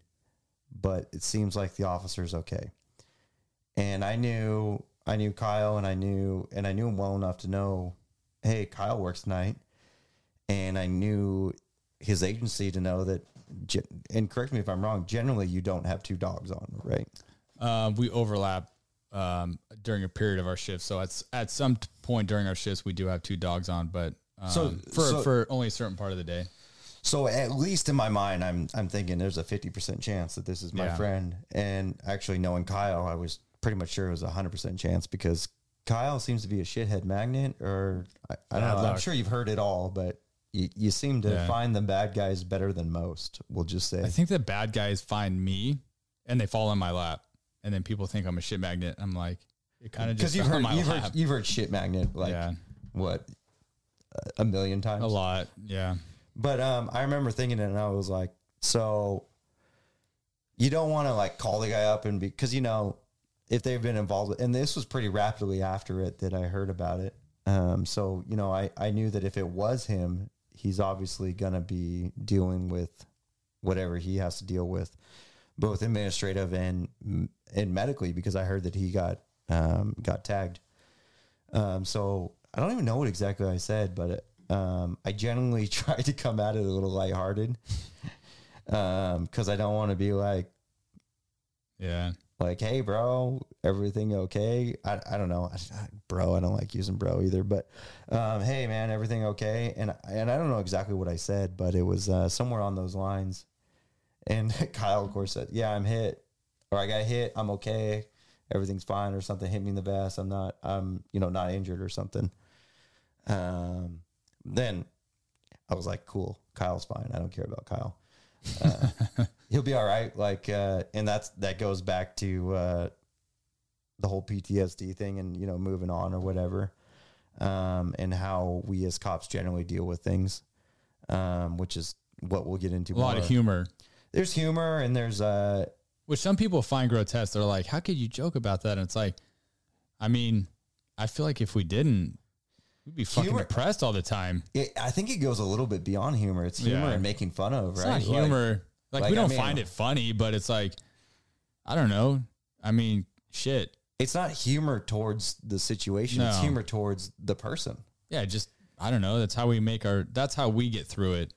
but it seems like the officer's okay. And I knew I knew Kyle and I knew and I knew him well enough to know, hey, Kyle works night, and I knew his agency to know that. And correct me if I'm wrong. Generally, you don't have two dogs on, right? Uh, we overlap um, during a period of our shift. So at at some point during our shifts, we do have two dogs on, but um, So- for so- for only a certain part of the day. So at least in my mind, I'm I'm thinking there's a fifty percent chance that this is my Yeah. friend. And actually knowing Kyle, I was pretty much sure it was a hundred percent chance because Kyle seems to be a shithead magnet, or I, I don't know. I'm sure you've heard it all, but you, you seem to Yeah. find the bad guys better than most. We'll just say. I think the bad guys find me and they fall in my lap, and then people think I'm a shit magnet. I'm like, it kind of because just you've heard my you've lap. heard you've heard shit magnet like yeah, what a million times a lot. Yeah, But um, I remember thinking it, and I was like, so you don't want to like call the guy up and be because you know if they've been involved, with, and this was pretty rapidly after it that I heard about it. Um, so you know, I I knew that if it was him, he's obviously gonna be dealing with whatever he has to deal with, both administrative and and medically, because I heard that he got um, got tagged. Um, so I don't even know what exactly I said, but um, I generally try to come at it a little lighthearted because I don't want to be like, yeah. Like, hey, bro, everything okay? I, I don't know, bro. I don't like using bro either, but um, hey, man, everything okay? And and I don't know exactly what I said, but it was uh, somewhere on those lines. And Kyle, of course, said, "Yeah, I'm hit, or I got hit. I'm okay. Everything's fine, or something hit me in the vest. I'm not. I'm you know not injured or something." Um, then I was like, "Cool, Kyle's fine. I don't care about Kyle. Uh, he'll be all right." Like, uh, and that's that goes back to uh, the whole PTSD thing, and you know, moving on or whatever, um, and how we as cops generally deal with things, um, which is what we'll get into. A lot more. of humor, There's humor, and there's uh, which some people find grotesque. They're like, "How could you joke about that?" And it's like, I mean, I feel like if we didn't, we'd be fucking Humor- depressed all the time. it, I think it goes a little bit beyond humor. It's humor Yeah. and making fun of, It's right? not humor. Like, like, we don't mean- find it funny, but it's like, I don't know. I mean, shit. it's not humor towards the situation. It's humor towards the person. Yeah, just I don't know. That's how we make our. That's how we get through it.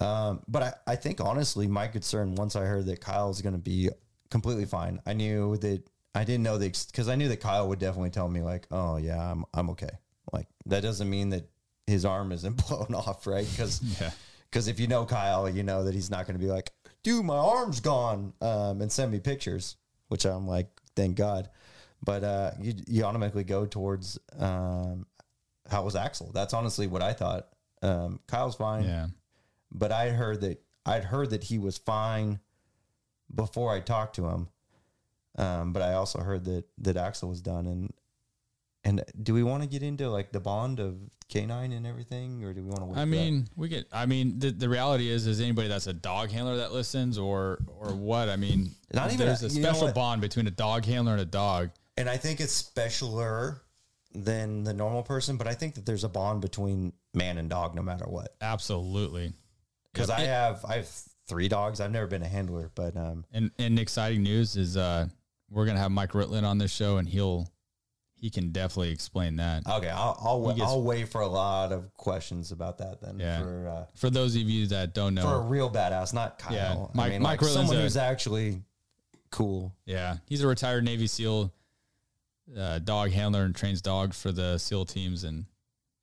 Um, but I, I think honestly, my concern once I heard that Kyle's going to be completely fine, I knew that I didn't know the because I knew that Kyle would definitely tell me like, "Oh yeah, I'm I'm okay." Like that doesn't mean that his arm isn't blown off, right? Because Yeah. because if you know Kyle, you know that he's not going to be like, "Dude, my arm's gone," um, and send me pictures, which I'm like, thank God. But uh, you you automatically go towards um, how was Axel? That's honestly what I thought. Um, Kyle's fine Yeah. but I heard that I'd heard that he was fine before I talked to him. Um, but I also heard that that Axel was done. And and do we want to get into like the bond of canine and everything, or do we want to? I mean, we get. I mean, the, the reality is, is anybody that's a dog handler that listens, or or what? I mean, Not even there's a- a, special bond between a dog handler and a dog. and I think it's specialer than the normal person. But I think that there's a bond between man and dog, no matter what. Absolutely. Because Yep. I have I have three dogs. I've never been a handler, but um, And and exciting news is uh we're gonna have Mike Ritland on this show, and he'll he can definitely explain that. okay, I'll I'll, gets- I'll wait for a lot of questions about that then. Yeah. For uh, For those of you that don't know, for a real badass, not Kyle. Yeah, I Mike- mean, Mike like someone a- who's actually cool. Yeah, he's a retired Navy SEAL uh, dog handler and trains dogs for the SEAL teams and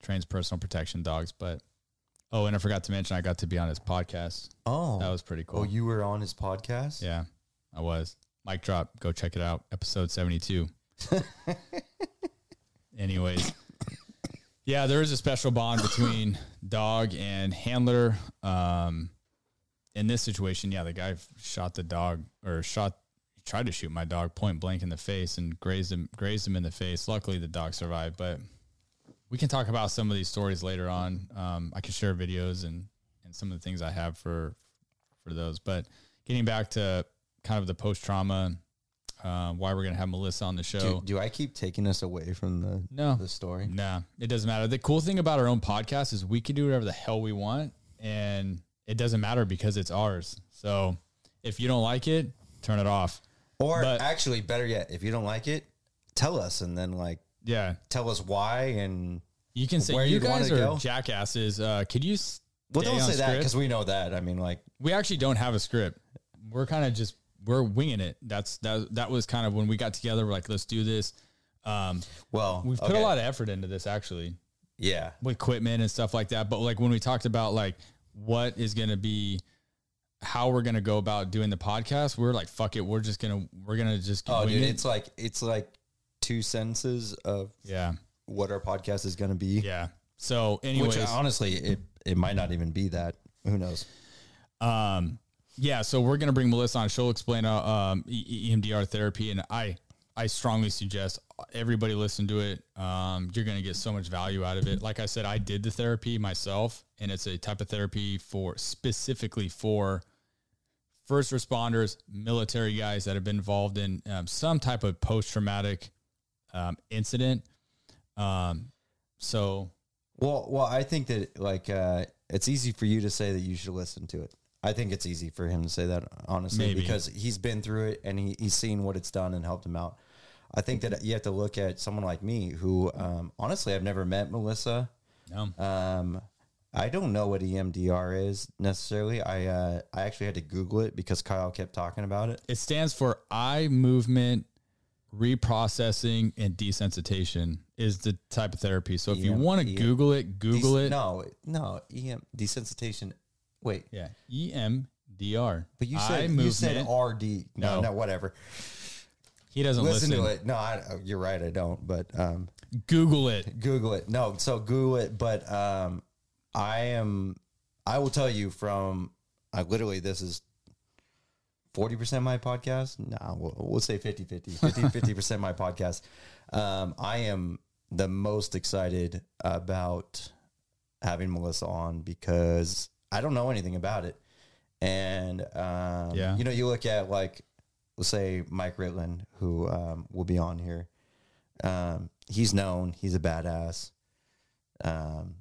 trains personal protection dogs. But oh, and I forgot to mention I got to be on his podcast. Oh, That was pretty cool. oh, you were on his podcast. yeah, I was. Mike drop. Go check it out. Episode seventy two. Anyways, yeah, there is a special bond between dog and handler. Um, in this situation, yeah, the guy shot the dog or shot, tried to shoot my dog point blank in the face and grazed him, grazed him in the face. Luckily, the dog survived. But we can talk about some of these stories later on. Um, I can share videos and and some of the things I have for for those. But getting back to kind of the post trauma, uh, why we're gonna have Melissa on the show. Do, do I keep taking us away from the No. the story? Nah, it doesn't matter. The cool thing about our own podcast is we can do whatever the hell we want and it doesn't matter because it's ours. So if you don't like it, turn it off. Or But- actually, better yet, if you don't like it, tell us and then like Yeah. tell us why and You can say Where you guys are go? jackasses. Uh, could you well, don't on say that because we know that. I mean, like we actually don't have a script. We're kind of just we're winging it. That's that that was kind of when we got together. We're like, let's do this. Um, well, we've put okay. a lot of effort into this actually. Yeah, with equipment and stuff like that. But like when we talked about like what is going to be, how we're going to go about doing the podcast, we're like, fuck it, we're just gonna we're gonna just Oh, dude, it. it's like it's like two sentences of yeah, what our podcast is going to be. yeah. So, anyways, Which honestly, it it might not even be that. Who knows? um, yeah. So we're gonna bring Melissa on. She'll explain uh, um EMDR therapy, and I I strongly suggest everybody listen to it. Um, you're gonna get so much value out of it. Like I said, I did the therapy myself, and it's a type of therapy for specifically for first responders, military guys that have been involved in um, some type of post traumatic um, incident. Um, so Well, well, I think that like uh, it's easy for you to say that you should listen to it. I think it's easy for him to say that honestly Maybe. because he's been through it and he, he's seen what it's done and helped him out. I think that you have to look at someone like me who um, honestly I've never met Melissa. no, Um, I don't know what EMDR is necessarily. I uh, I actually had to Google it because Kyle kept talking about it. it stands for eye movement reprocessing and desensitization is the type of therapy. So if you want to EM Google it, Google it. No, no, EM desensitization. Wait, Yeah, EMDR. but you said you said. RD. No, No. no, whatever. He doesn't listen, listen. to it. No, I, you're right. I don't. But um, Google it. Google it. No, so Google it. But um, I am. I will tell you from. I literally this is. 40% my podcast? No, we'll, we'll say 50 50. 50 50% my podcast. Um, I am the most excited about having Melissa on because I don't know anything about it. And, um, Yeah. you know, you look at like, let's say Mike Ritland, who um, will be on here. Um, he's known, he's a badass. Um,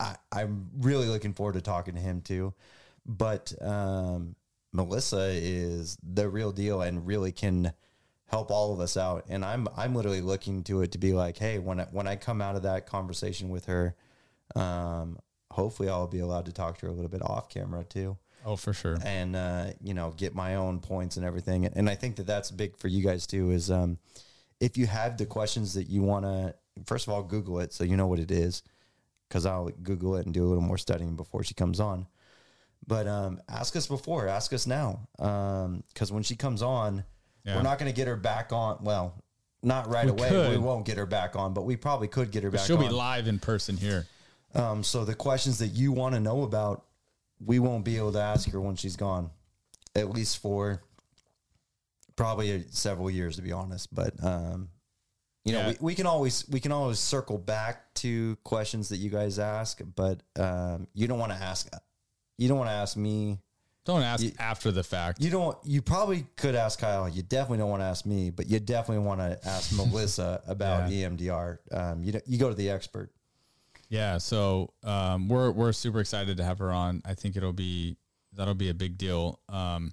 I, I'm really looking forward to talking to him too. But um, Melissa is the real deal and really can help all of us out. And I'm I'm literally looking to it to be like, hey, when I, when I come out of that conversation with her, um, hopefully I'll be allowed to talk to her a little bit off camera too. Oh, for sure. and uh, you know get my own points and everything. And I think that that's big for you guys too. Is um, if you have the questions that you want to, first of all, Google it so you know what it is, because I'll Google it and do a little more studying before she comes on. But um, ask us before, ask us now, because when she comes on, Yeah. we're not going to get her back on. Well, not right We away. could. We won't get her back on, but we probably could get her back. On. She'll on. be live in person here. Um, so the questions that you want to know about, we won't be able to ask her when she's gone, at least for probably several years, to be honest. But um, you know, Yeah. we, we can always we can always circle back to questions that you guys ask, but um, you don't want to ask. You don't want to ask me. Don't ask after the fact. You don't. You probably could ask Kyle. You definitely don't want to ask me, but you definitely want to ask Melissa about E EMDR. Um, you you go to the expert. Yeah, so um, we're we're super excited to have her on. I think it'll be that'll be a big deal. Um,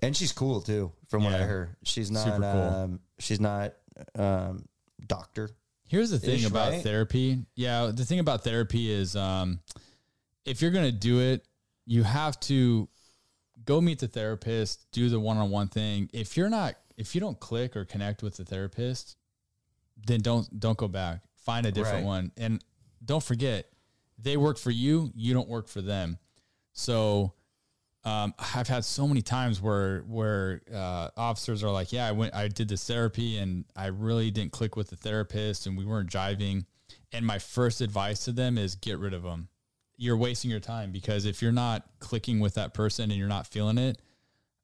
and she's cool too. From what I heard, she's not. Super cool. Um, she's not um, doctor. here's the thing about right? therapy. Yeah, the thing about therapy is um, if you're gonna do it, you have to go meet the therapist, do the one-on-one thing. If you're not, if you don't click or connect with the therapist, then don't don't go back. Find a different Right. one, and don't forget they work for you. You don't work for them. So um, I've had so many times where where uh, officers are like, "Yeah, I went, I did this therapy, and I really didn't click with the therapist, and we weren't jiving." And my first advice to them is get rid of them. You're wasting your time because if you're not clicking with that person and you're not feeling it,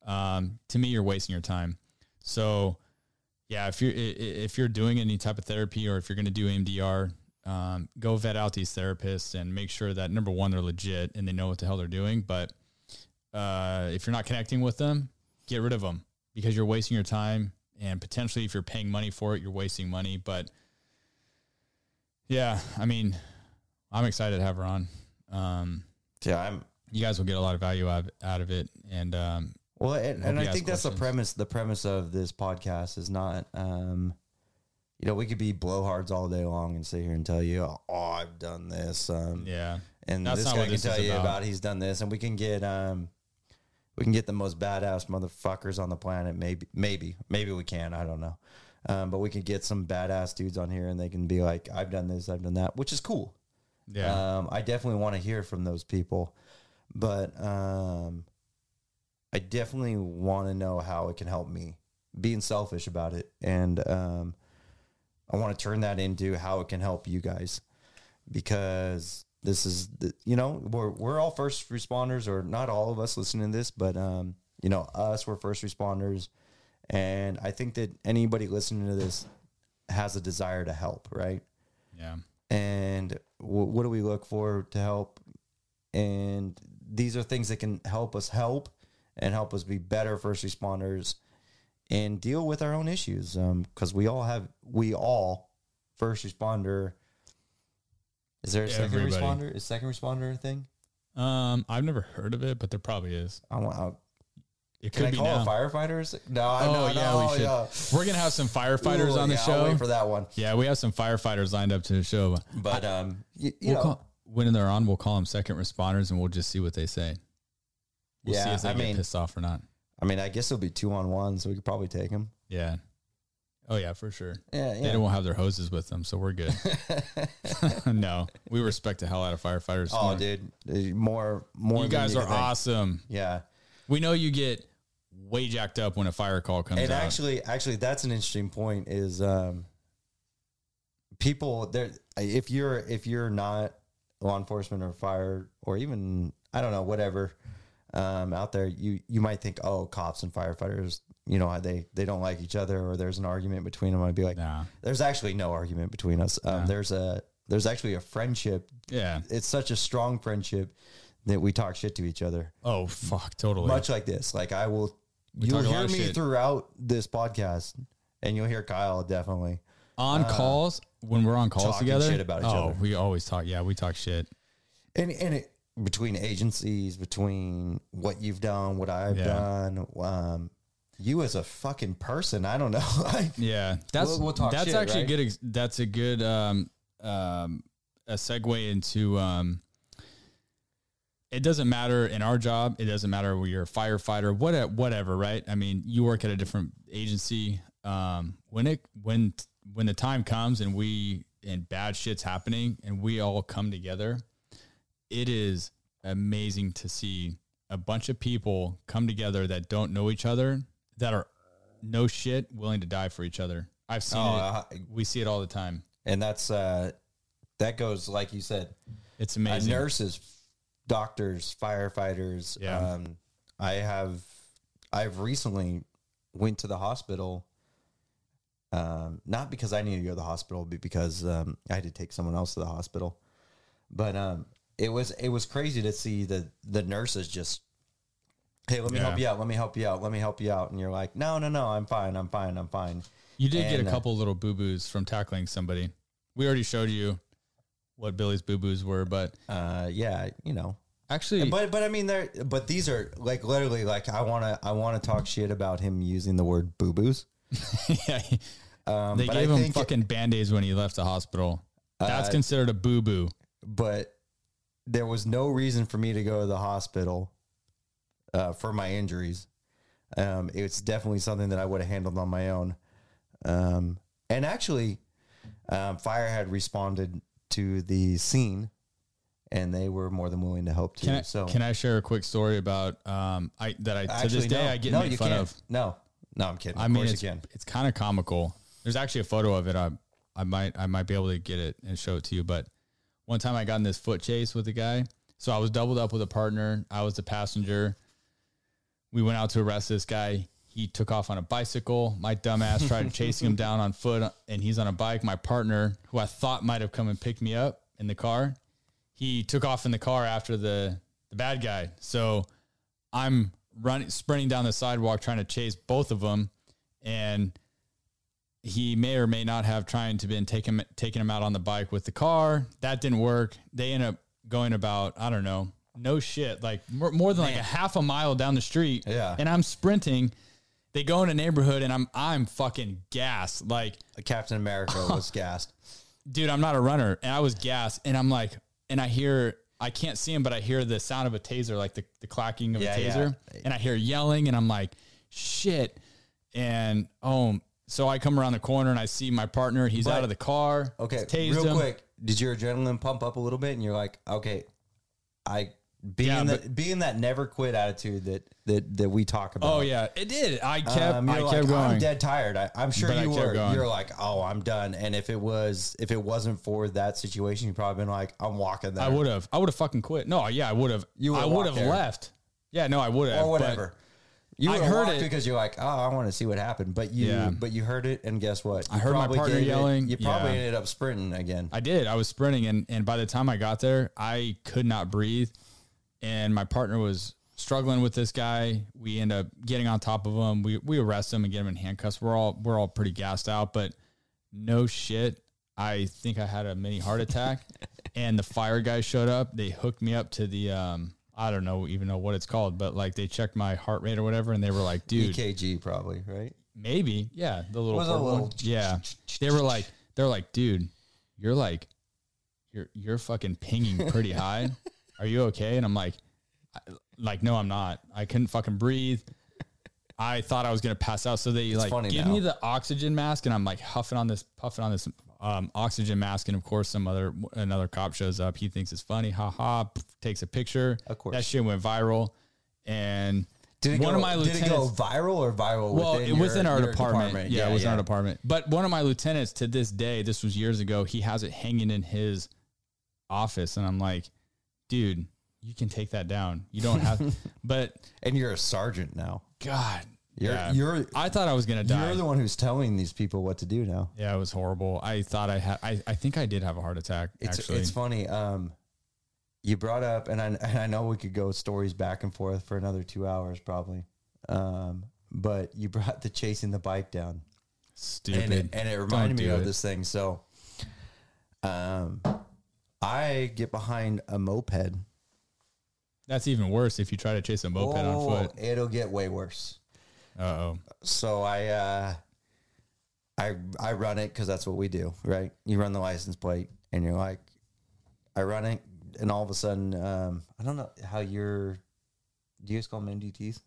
um, to me, you're wasting your time. So, yeah, if you're if you're doing any type of therapy or if you're going to do MDR, um, go vet out these therapists and make sure that number one they're legit and they know what the hell they're doing. But uh, if you're not connecting with them, get rid of them because you're wasting your time. And potentially, if you're paying money for it, you're wasting money. But yeah, I mean, I'm excited to have her on. Um, Yeah, I'm. you guys will get a lot of value out, out of it. And um, Well, and, and I think that's the premise. The premise of this podcast is not. Um, you know, we could be blowhards all day long and sit here and tell you, "Oh, I've done this." Um, yeah, and That's this guy can this tell you about. about. he's done this, and we can get um, we can get the most badass motherfuckers on the planet. Maybe, maybe, maybe we can. I don't know, um, but we can get some badass dudes on here, and they can be like, "I've done this, I've done that," which is cool. yeah. Um, I definitely want to hear from those people, but um, I definitely want to know how it can help me. Being selfish about it, and um, I want to turn that into how it can help you guys, because this is the, you know we're we're all first responders, or not all of us listening to this, but um, you know us we're first responders, and I think that anybody listening to this has a desire to help, right? yeah. and w- what do we look for to help and these are things that can help us help and help us be better first responders and deal with our own issues because we all have we all first responder is there a second Everybody. responder is second responder a thing Um, I've never heard of it, but there probably is. i want I, It can could i be call now. firefighters no I oh know, yeah, no, we should. yeah. We're gonna have some firefighters Ooh, on the yeah, I'll show. wait for that one yeah, we have some firefighters lined up to the show. but um you, you We'll know call, when they're on, we'll call them second responders, and we'll just see what they say. We'll see Yeah, if they I get mean- pissed off or not. I mean i guess it'll be two on one so we could probably take them Yeah. Oh yeah, for sure. yeah yeah. They don't have their hoses with them, so we're good. no, we respect the hell out of firefighters. Oh, More- dude, more more. you guys are can awesome. Yeah, We know you get way jacked up when a fire call comes and out. actually, actually, that's an interesting point. Is um, people there? If you're if you're not law enforcement or fire or even I don't know whatever um, out there, you you might think, oh, cops and firefighters, you know, they they don't like each other or there's an argument between them. I'd be like, Nah. there's actually no argument between us. Um, There's a there's actually a friendship. yeah. It's such a strong friendship that we talk shit to each other. Oh fuck, totally. much like this. Like I will, you'll a lot hear me shit. throughout this podcast, and you'll hear Kyle definitely. on calls when we're on calls uh, together. shit about each oh, other. we always talk. Yeah, we talk shit. And and it between agencies, between what you've done, what I've Yeah. done, um, you as a fucking person, I don't know. like, Yeah, that's We'll- we'll talk that's shit, actually right? good. ex- That's a good um um a segue into um it doesn't matter in our job. It doesn't matter where you're a firefighter, what, whatever, right? I mean, you work at a different agency. Um, when it, when, when the time comes and we, and bad shit's happening and we all come together, it is amazing to see a bunch of people come together that don't know each other that are no shit willing to die for each other. I've seen Oh, it. uh, we see it all the time. and that's uh, that goes like you said, It's uh, amazing. nurses, doctors, firefighters. Yeah. Um, I have, I've recently went to the hospital. Um, not because I needed to go to the hospital, but because um, I had to take someone else to the hospital. But um, it was it was crazy to see the the nurses just, hey, let me Yeah. help you out, let me help you out, let me help you out, and you're like, no, no, no, I'm fine, I'm fine, I'm fine. You did get And, a uh, couple little boo boos from tackling somebody. We already showed you what Billy's boo boos were, but Uh, yeah, you know, actually, But but I mean they're but these are like literally like I wanna I wanna talk shit about him using the word boo boos. yeah, Um, they gave I him fucking band aids when he left the hospital. That's Uh, considered a boo boo. but there was no reason for me to go to the hospital uh, for my injuries. Um, it's definitely something that I would have handled on my own. Um, and actually, um, fire had responded to the scene, and they were more than willing to help too. Can I, so can I share a quick story about um I that I to actually, this day no, I get no, made fun can't. of. No, no, I'm kidding. I of mean, it's it's kind of comical. There's actually a photo of it. I I might I might be able to get it and show it to you. But one time I got in this foot chase with a guy. So I was doubled up with a partner. I was the passenger. We went out to arrest this guy. He took off on a bicycle. My dumbass tried chasing him down on foot, and he's on a bike. My partner, who I thought might have come and picked me up in the car, he took off in the car after the the bad guy. So I'm running, sprinting down the sidewalk trying to chase both of them, and he may or may not have trying to been taking taking him out on the bike with the car. That didn't work. They end up going about I don't know, no shit, like more, more than like a half a mile down the street. Yeah. and I'm sprinting. They go in a neighborhood, and I'm I'm fucking gassed. Like Captain America was gassed. dude, I'm not a runner. And I was gassed. And I'm like, and I hear, I can't see him, but I hear the sound of a taser, like the, the clacking of Yeah, a taser. And I hear yelling and I'm like, shit. And oh, so I come around the corner and I see my partner. He's But- out of the car. Okay, tased real him. quick, did your adrenaline pump up a little bit, and you're like, okay, I being Yeah, the, being that never quit attitude that that that we talk about. Oh yeah, it did. I kept, Um, I you're kept like, I'm dead tired. I, I'm sure But I you kept were. going. You're like, oh, I'm done. And if it was, if it wasn't for that situation, you probably been like, I'm walking there I would have, I would have fucking quit. No, yeah, I would have. You I would've would have there. left. Yeah, no, I would have. or whatever. You I heard it. because you're like, oh, I want to see what happened. But you, Yeah. but you heard it, and guess what? I heard my partner gave it- yelling. you probably Yeah. ended up sprinting again. I did. I was sprinting, and and by the time I got there, I could not breathe, and my partner was struggling with this guy. We end up getting on top of him. We we arrest him and get him in handcuffs. We're all we're all pretty gassed out, but no shit. I think I had a mini heart attack, and the fire guys showed up. They hooked me up to the um. I don't know even know what it's called, but like they checked my heart rate or whatever, and they were like, "Dude, EKG probably right. Maybe, yeah, the little, a little- one. yeah. They were like, they're like, dude, you're like, you're you're fucking pinging pretty high. Are you okay? And I'm like, like, no, I'm not. I couldn't fucking breathe. I thought I was gonna pass out. So they like give now. me the oxygen mask, and I'm like huffing on this, puffing on this um, oxygen mask, and of course, some other another cop shows up. He thinks it's funny, ha ha. Takes a picture. Of course. that shit went viral, and Did it one go, of my did lieutenants it go viral or viral? well, within it was your- in our your department. Yeah, it was in our department. But one of my lieutenants to this day, this was years ago, he has it hanging in his office. And I'm like, dude, you can take that down. You don't have, but And you're a sergeant now. God, You're yeah. you're I thought I was going to die. you're the one who's telling these people what to do now. yeah, it was horrible. I thought I had, I, I think I did have a heart attack. It's actually. it's funny. Um, you brought up, and I and I know we could go stories back and forth for another two hours probably. Um, but you brought the chasing the bike down, stupid. and it, and it reminded me do of it. this thing. So, um, I get behind a moped. That's even worse if you try to chase a moped on Oh, foot. It'll get way worse. Oh. so I uh I I run it because that's what we do, right? You run the license plate and you're like, I run it, and all of a sudden, um, I don't know how you're. Do you guys call them MDTs?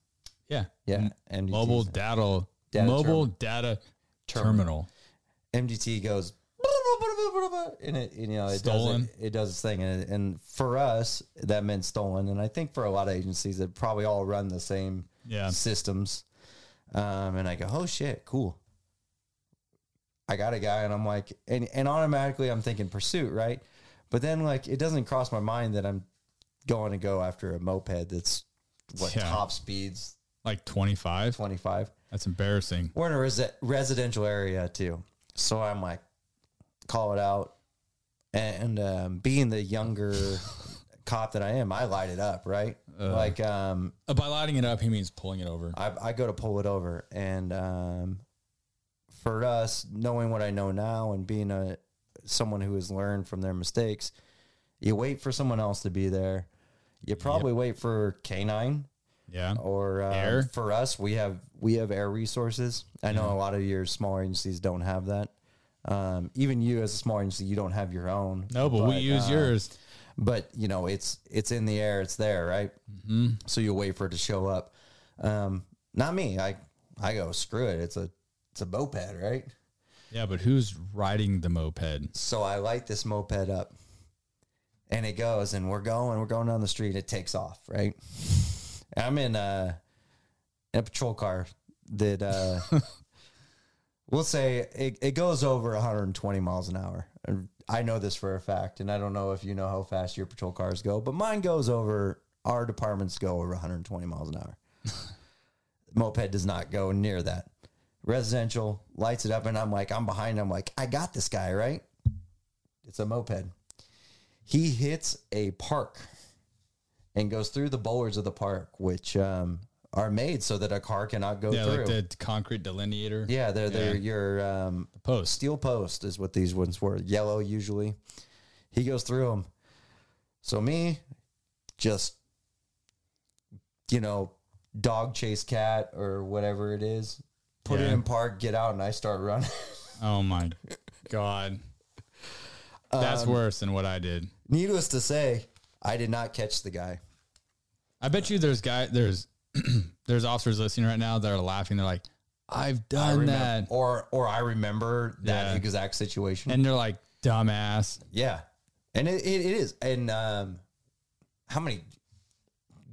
Yeah. Yeah, MDTs. Mobile data, Data mobile data terminal. MDT goes and it you know it Stolen. does it, it does its thing and, and for us that meant stolen and I think for a lot of agencies that probably all run the same Yeah. systems um, and I go oh shit cool I got a guy and I'm like and, and automatically I'm thinking pursuit right but then like it doesn't cross my mind that I'm going to go after a moped that's what Yeah. top speeds Like 25. 25 That's embarrassing. we're in a resi- residential area too. So I'm like, call it out. And um, being the younger cop that I am, I light it up, right? like, um, Uh, by lighting it up, he means pulling it over. I, I go to pull it over. And um, for us, knowing what I know now and being a someone who has learned from their mistakes, you wait for someone else to be there. You probably wait for K9 Yeah. or uh, Air? for us we have we have air resources. I know a lot of your smaller agencies don't have that. Um, even you as a small agency you don't have your own. No, but, we use uh, yours. but you know it's it's in the air it's there right? Mm-hmm. so you wait for it to show up. Um, not me. I i go screw it. It's a it's a moped right Yeah, but who's riding the moped? so i light this moped up and it goes and we're going we're going down the street it takes off right? I'm in uh, a patrol car that uh we'll say it, it goes over 120 miles an hour. I know this for a fact and i don't know if you know how fast your patrol cars go but mine goes over our departments go over 120 miles an hour. Moped does not go near that residential lights it up and i'm like i'm behind i'm like i got this guy right it's a moped he hits a park and goes through the boulders of the park which um, are made so that a car cannot go Yeah, through like the concrete delineator. yeah they're they're Yeah. your um, Post. steel post is what these ones were yellow usually he goes through them so me just you know dog chase cat or whatever it is put it in park get out and i start running Oh my god. That's Um, worse than what I did. needless to say i did not catch the guy I bet you there's guy there's there's officers listening right now that are laughing. They're like, I've done remem- that. or or i remember that Yeah. exact situation And they're like, dumbass. Yeah, and it, it, it is. And um, how many?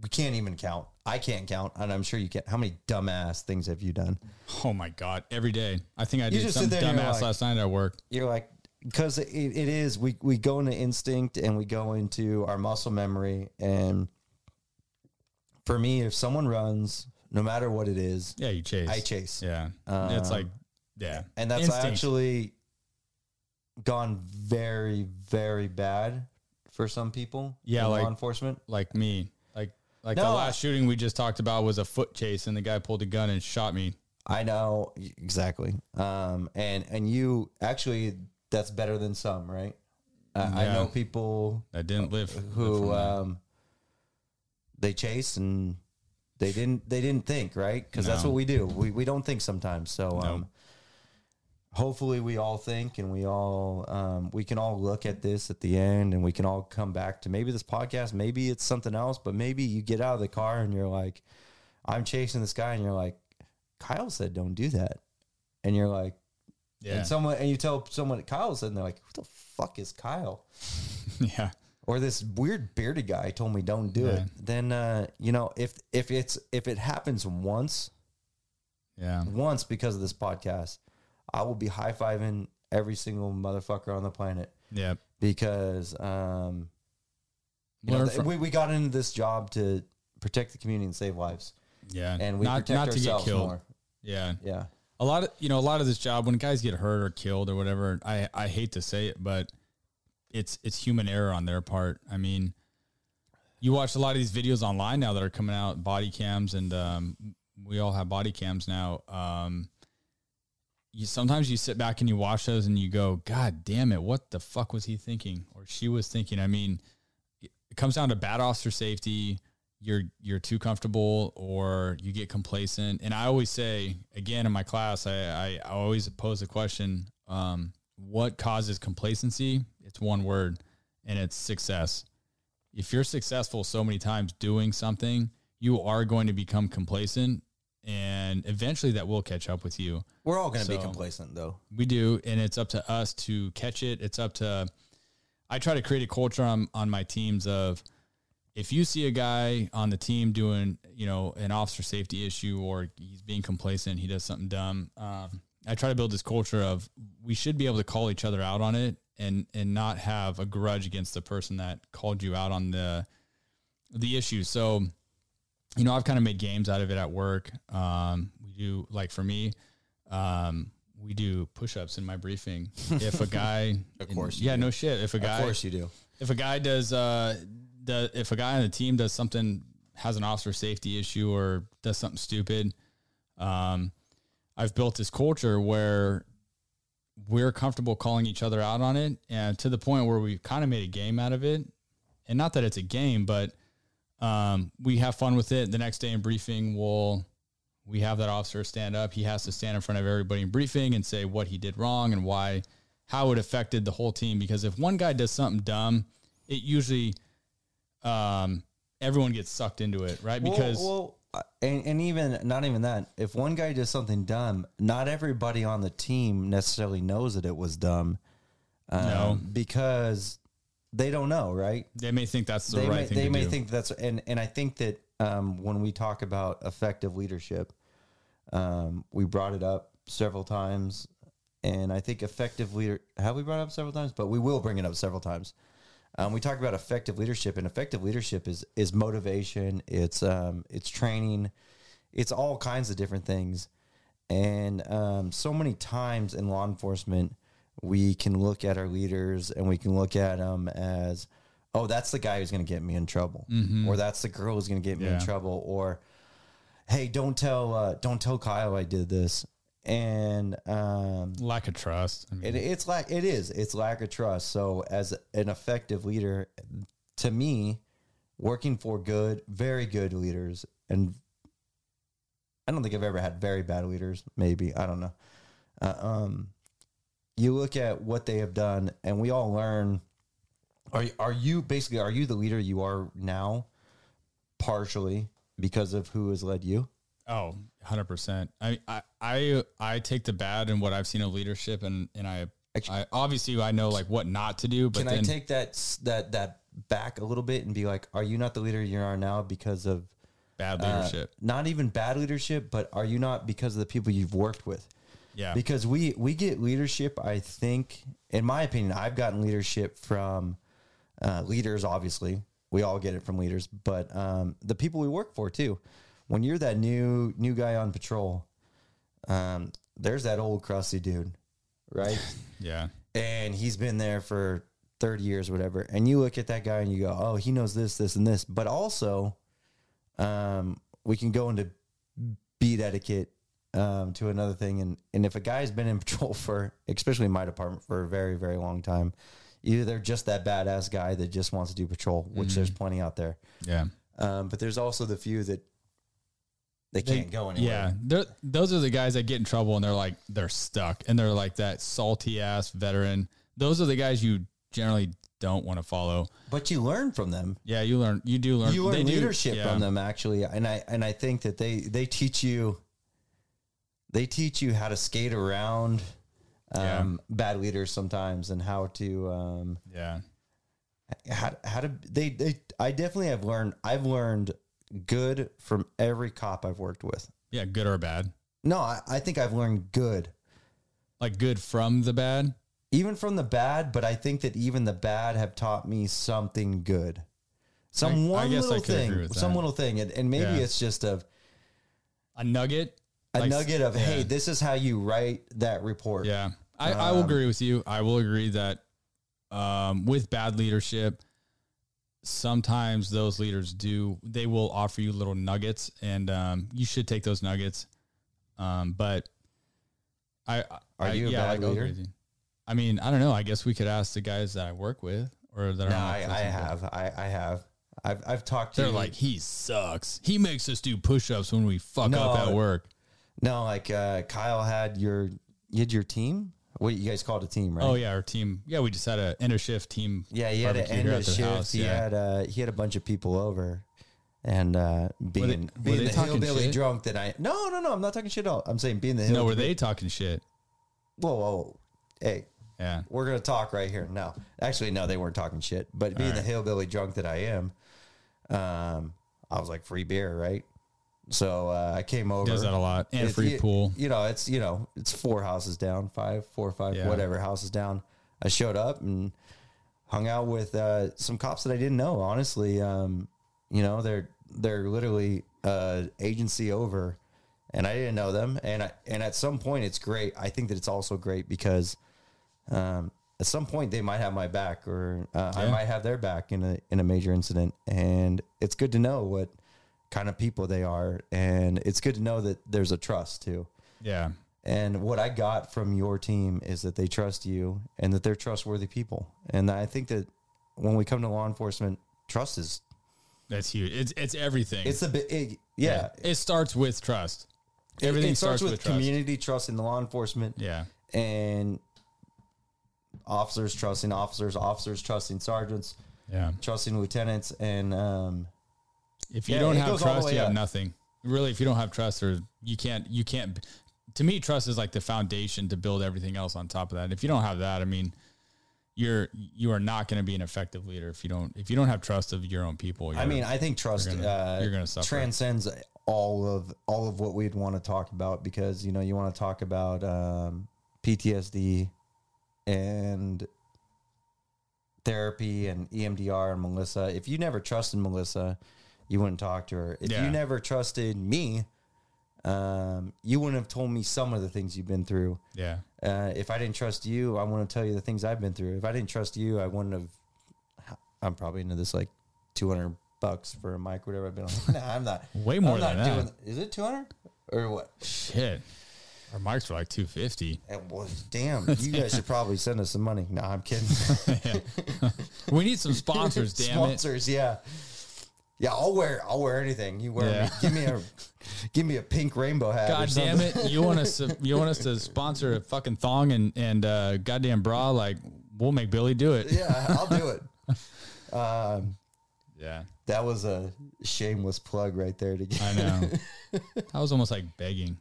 We can't even count. I can't count, and I'm sure you can't. How many dumbass things have you done? Oh my god, every day. I think I did some sit there and you're dumbass like- last night at work. You're like, because it, it is. We we go into instinct and we go into our muscle memory. And for me, if someone runs, no matter what it is, Yeah, you chase. I chase. Yeah, it's Um, like yeah, and that's Instinct. actually gone very very bad for some people. Yeah, in like- law enforcement. like me. Like No, the I- last shooting we just talked about was a foot chase, and the guy pulled a gun and shot me. I know exactly. Um, and and you actually that's better than some, right? Uh, I know people I didn't live live who that. um, they chase and they didn't they didn't think right because that's what we do. We we don't think sometimes. So um, No. Hopefully we all think and we all um, we can all look at this at the end and we can all come back to maybe this podcast, maybe it's something else, but maybe you get out of the car and you're like, I'm chasing this guy, and you're like, Kyle said don't do that, and you're like. yeah, And someone and you tell someone Kyle said and they're like, Who the fuck is Kyle? yeah, Or this weird bearded guy told me don't do it. Then uh, you know, if if it's if it happens once, yeah. once because of this podcast, I will be high fiving every single motherfucker on the planet Yeah. because um you know, from- we, we got into this job to protect the community and save lives. Yeah. And we not protect not to get killed. more. Yeah. Yeah. A lot of you know, a lot of this job when guys get hurt or killed or whatever, I, I hate to say it, but it's it's human error on their part. I mean, you watch a lot of these videos online now that are coming out, body cams, and um, we all have body cams now. Um, you sometimes you sit back and you watch those and you go, God damn it, what the fuck was he thinking or she was thinking? I mean, it comes down to bad officer safety. You're you're too comfortable or you get complacent. And I always say again in my class, I, I, always pose the question, um, what causes complacency? It's one word and it's success. if you're successful so many times doing something, you are going to become complacent and eventually that will catch up with you. We're all going to be complacent though. We do, and it's up to us to catch it. It's up to I try to create a culture on on my teams of if you see a guy on the team doing, you know, an officer safety issue or he's being complacent, he does something dumb. Um, I try to build this culture of we should be able to call each other out on it and and not have a grudge against the person that called you out on the the issue. So, you know, I've kind of made games out of it at work. Um, we do like for me, um, we do push-ups in my briefing. If a guy, Of course you yeah, do. no shit. If a guy, of course you do. if a guy does uh the if a guy on the team does something has an officer safety issue or does something stupid um i've built this culture where we're comfortable calling each other out on it and to the point where we've kind of made a game out of it and not that it's a game but um we have fun with it the next day in briefing we'll we have that officer stand up he has to stand in front of everybody in briefing and say what he did wrong and why how it affected the whole team because if one guy does something dumb it usually um everyone gets sucked into it right because well, well, uh, and, and even not even that. If one guy does something dumb, not everybody on the team necessarily knows that it was dumb. Um, No. because they don't know, right? they may think that's the they right may, thing they may do. think that's and and I think that um, when we talk about effective leadership, um, we brought it up several times, and I think effective leader have we brought it up several times, but we will bring it up several times. Um, we talk about effective leadership, and effective leadership is is motivation. It's um, it's training. It's all kinds of different things, and um, so many times in law enforcement, we can look at our leaders and we can look at them as, oh, that's the guy who's going to get me in trouble, or that's the girl who's going to get me in trouble, or hey, don't tell uh, don't tell Kyle I did this, and um, lack of trust I mean, it, it's like it is. It's lack of trust. So as an effective leader, to me, working for good, very good leaders, and I don't think I've ever had very bad leaders. Maybe I don't know. Uh, um, you look at what they have done, and we all learn. Are are you basically are you the leader you are now, partially because of who has led you? Oh, 100%. I, I, I, I take the bad in what I've seen of leadership and, and I, I obviously I know like what not to do, but Can then I take that that that back a little bit and be like, are you not the leader you are now because of bad uh, leadership. not even bad leadership, but are you not because of the people you've worked with? Yeah. Because we we get leadership. I think, in my opinion, I've gotten leadership from uh, leaders. Obviously, we all get it from leaders, but um, the people we work for too. When you're that new new guy on patrol, um, there's that old crusty dude, right? yeah. and he's been there for 30 years or whatever and you look at that guy and you go oh he knows this this and this but also um, we can go into beat etiquette um, to another thing and and if a guy's been in patrol for especially in my department for a very very long time either they're just that badass guy that just wants to do patrol which there's plenty out there Yeah. um, but there's also the few that they can't go anywhere Yeah. They're, those are the guys that get in trouble and they're like, they're stuck and they're like that salty ass veteran. Those are the guys you generally don't want to follow. but you learn from them Yeah. You learn, you do learn, you they learn do- leadership yeah. from them actually and i and i think that they they teach you they teach you how to skate around um, bad leaders sometimes and how to um, Yeah. how, how to they, they i definitely have learned i've learned good from every cop i've worked with Yeah. Good or bad. no i, I think i've learned good Like good from the bad. even from the bad but i think that even the bad have taught me something good some I- one I little thing some that. little thing and, and maybe Yeah. it's just a A nugget. A Like- nugget of yeah. hey this is how you write that report Yeah. I, I will Um, agree with you. I will agree that um, with bad leadership, sometimes those leaders do, they will offer you little nuggets and um, you should take those nuggets. Um, but I, Are I, you a yeah, bad I leader? you. I mean, I don't know. I guess we could ask the guys that I work with or that no I, I have I, I have I've, I've talked to They're like, he sucks. He makes us do push ups when we fuck up at work. No like uh, Kyle had your you had your team What you guys called a team, right? Oh yeah, our team. Yeah, we just had a end of shift team. Yeah, he had an end of shift. house, He yeah. had uh, he had a bunch of people over, and uh, being they- were being they the talking hillbilly shit? drunk that I no no no I'm not talking shit at all. I'm saying being the hillbilly. Drunk. No, were they talking shit? Whoa whoa, hey, Yeah. we're gonna talk right here. No, actually no, they weren't talking shit. But being the hillbilly drunk that I am, um, I was like free beer, right? So uh, I came over. Does that a lot and It's- free you- pool. You know, it's you know, it's four houses down, five, four five, Yeah. whatever houses down. I showed up and hung out with uh, some cops that I didn't know. Honestly, um, you know, they're they're literally uh, agency over, and I didn't know them. And I, and at some point, it's great. I think that it's also great because um, at some point they might have my back, or uh, I might have their back in a in a major incident. And it's good to know what kind of people they are, and it's good to know that there's a trust too. Yeah. And what I got from your team is that they trust you and that they're trustworthy people. And I think that when we come to law enforcement, trust is That's huge. It's it's everything. it's a bit it, yeah. It starts with trust. Everything it starts, with, trust. community trust in the law enforcement Yeah. and officers trusting officers, officers trusting sergeants, Yeah. trusting lieutenants, and um, If you Yeah, don't have goes all the trust, you have up. nothing. Really, if you don't have trust, or you can't, you can't. To me, trust is like the foundation to build everything else on top of that. If you don't have that, I mean, you're you are not going to be an effective leader if you don't if you don't have trust of your own people. I mean, I think trust you're gonna- uh, gonna suffer. transcends all of all of what we'd want to talk about because you know you want to talk about um, PTSD and therapy and EMDR and Melissa. If you never trusted Melissa, you wouldn't talk to her. If Yeah. you never trusted me, um, you wouldn't have told me some of the things you've been through. yeah, Uh, if I didn't trust you, I want to tell you the things I've been through. If I didn't trust you, I wouldn't have. I'm probably into this like 200 bucks for a mic, whatever. I've been like, nah, I'm not. Way more I'm than not that. Doing, is it 200 or what? shit. Our mics were like two fifty. It was damn. You guys should probably send us some money. No, I'm kidding. We need some sponsors. damn it. Sponsors, yeah. Yeah, I'll wear. I'll wear anything. You wear Yeah. me. Give me a, give me a pink rainbow hat. or God damn it! You want us to you want us to sponsor a fucking thong and and uh, goddamn bra? Like we'll make Billy do it. Yeah, I'll do it. Um, Yeah, that was a shameless plug right there. To get. I know. I was almost like begging.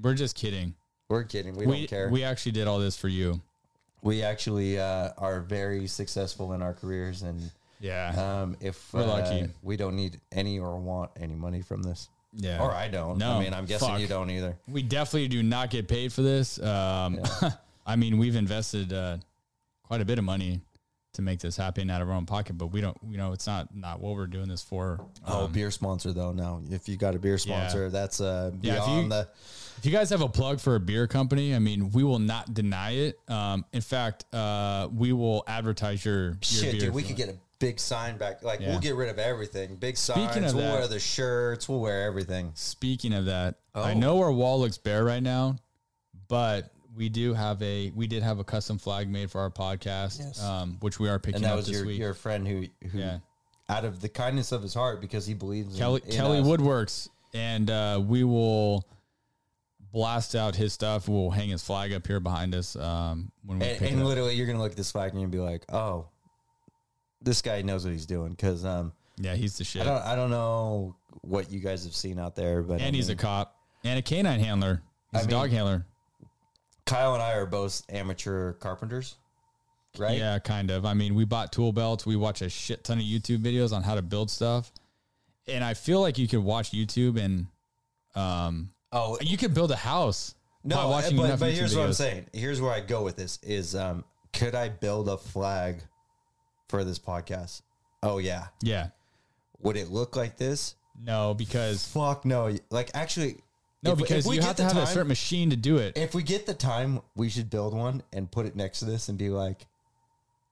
We're just kidding. We're kidding. We, We don't care. we actually did all this for you. we actually uh, are very successful in our careers, and Yeah, um, if We're uh, lucky. we don't need any or want any money from this, yeah. or I don't. No, I mean, I'm guessing fuck. you don't either. We definitely do not get paid for this. Um, I mean, we've invested uh, quite a bit of money to make this happen out of our own pocket, but we don't. You know, it's not not what we're doing this for. Oh, beer sponsor though. Now, if you got a beer sponsor, that's uh, Yeah, if you- the. If you guys have a plug for a beer company, I mean, we will not deny it. Um, in fact, uh, we will advertise your, your Shit, beer. dude, we could get a big sign back. Like Yeah. we'll get rid of everything. Big signs. Speaking of we'll that- wear the shirts. We'll wear everything. Speaking of that, I Oh. know our wall looks bare right now, but we do have a we did have a custom flag made for our podcast, Yes. um, which we are picking up. And that up was this your week. your friend who who, Yeah. out of the kindness of his heart, because he believes Kelly in Kelly us. Woodworks, and uh, we will blast out his stuff. We'll hang his flag up here behind us um, when we and, pick and it up. literally you're gonna look at this flag and you'll be like, oh, this guy knows what he's doing. Because um, Yeah, he's the I shit, don't I don't know what you guys have seen out there, but I and he's a cop and a canine handler. He's I a dog handler. Kyle and I are both amateur carpenters, right? Yeah, kind of. I mean, we bought tool belts. We watch a shit ton of YouTube videos on how to build stuff, and I feel like you could watch YouTube and um, Oh you could build a house. no, watching but, but here's what I'm saying. Here's where I go with this: is um, could I build a flag for this podcast? Oh yeah. Yeah, Would it look like this? no, because Fuck no. Like actually, no, if- if because we you get have to the have a time- certain machine to do it. If we get the time, we should build one and put it next to this and be like,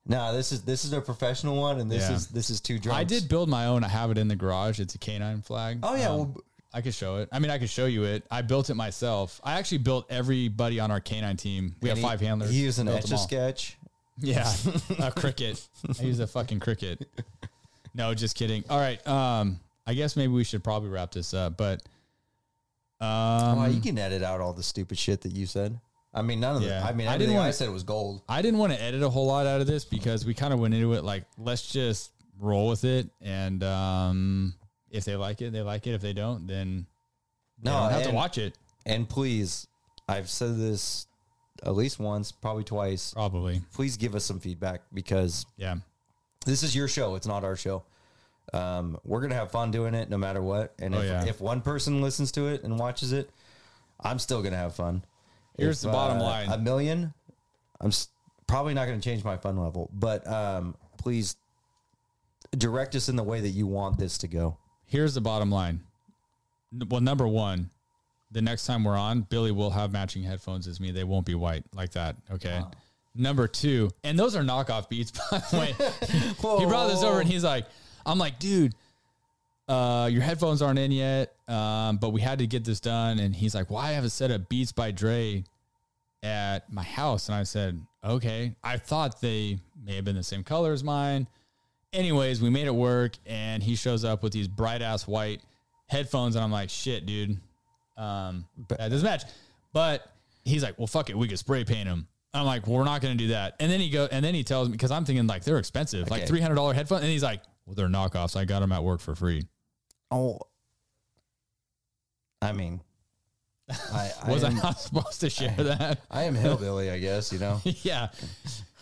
"Nah, this is this is a professional one, and this Yeah. is this is two drums." I did build my own. I have it in the garage. It's a canine flag. Oh yeah, Um, well, I could show it. I mean, I could show you it. I built it myself. I actually built everybody on our canine team. We have and he- five handlers. He used an Built etch them a all. sketch. Yeah, a Cricut. I use a fucking Cricut. No, just kidding. All right. Um, I guess maybe we should probably wrap this up, but um, oh, you can edit out all the stupid shit that you said. I mean, none of Yeah. the. I mean, I I didn't didn't. wanna- I said it was gold. I didn't want to edit a whole lot out of this because we kind of went into it like let's just roll with it, and um, if they like it, they like it. If they don't, then No, don't have to watch it. And please, I've said this at least once, probably twice. Probably, Please give us some feedback because yeah, this is your show. It's not our show. Um, we're gonna have fun doing it no matter what. And Oh, if, yeah. if one person listens to it and watches it, I'm still gonna have fun. Here's If, the bottom uh, line. A million, I'm s- probably not gonna change my fun level. But um, please direct us in the way that you want this to go. Here's the bottom line. Well, number one, the next time we're on, Billy will have matching headphones as me. They won't be white like that. Okay. Number two, and those are knockoff beats, by the way. he brought this over and he's like, I'm like, dude, uh, your headphones aren't in yet. Um, but we had to get this done. And he's like, why well, I have a set of Beats by Dre at my house? And I said, okay. I thought they may have been the same color as mine. Anyways, we made it work, and he shows up with these bright ass white headphones, and I'm like, shit, dude, um, that doesn't match. But he's like, well, fuck it, we could spray paint them. I'm like, well, we're not going to do that. And then he go, and then he tells me because I'm thinking like they're expensive, like three hundred dollar headphones, and he's like, well, they're knockoffs. I got them at work for free. Oh, I mean, I, I was I not supposed to share that? I am hillbilly, I guess. You know. yeah,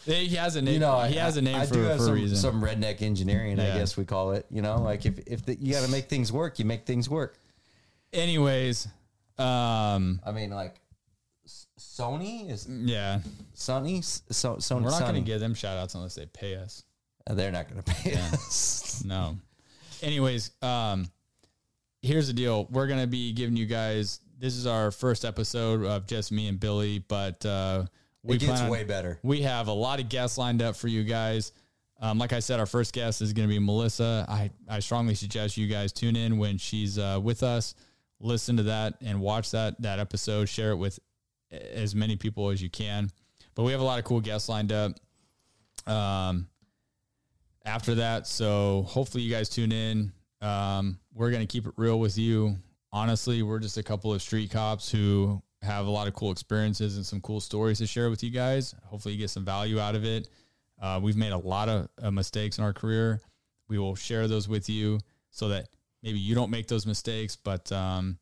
he has a name. you know, he has a name I for, do have for some, a reason. some redneck engineering, Yeah. I guess we call it. You know, like if if the, you got to make things work, you make things work. Anyways, um, I mean, like Sony is yeah, Sony. So, Sony. we're not going to give them shout outs unless they pay us. Uh, They're not going to pay us. No. Anyways, um, here's the deal. We're gonna be giving you guys. This is our first episode of just me and Billy, but uh, we It gets on- way better. We have a lot of guests lined up for you guys. Um, like I said, our first guest is going to be Melissa. I, I strongly suggest you guys tune in when she's uh, with us. Listen to that and watch that that episode. Share it with as many people as you can. But we have a lot of cool guests lined up. Um, after that, so hopefully you guys tune in. Um, we're gonna keep it real with you. Honestly, we're just a couple of street cops who have a lot of cool experiences and some cool stories to share with you guys. Hopefully, you get some value out of it. Uh, we've made a lot of uh, mistakes in our career. We will share those with you so that maybe you don't make those mistakes. But um,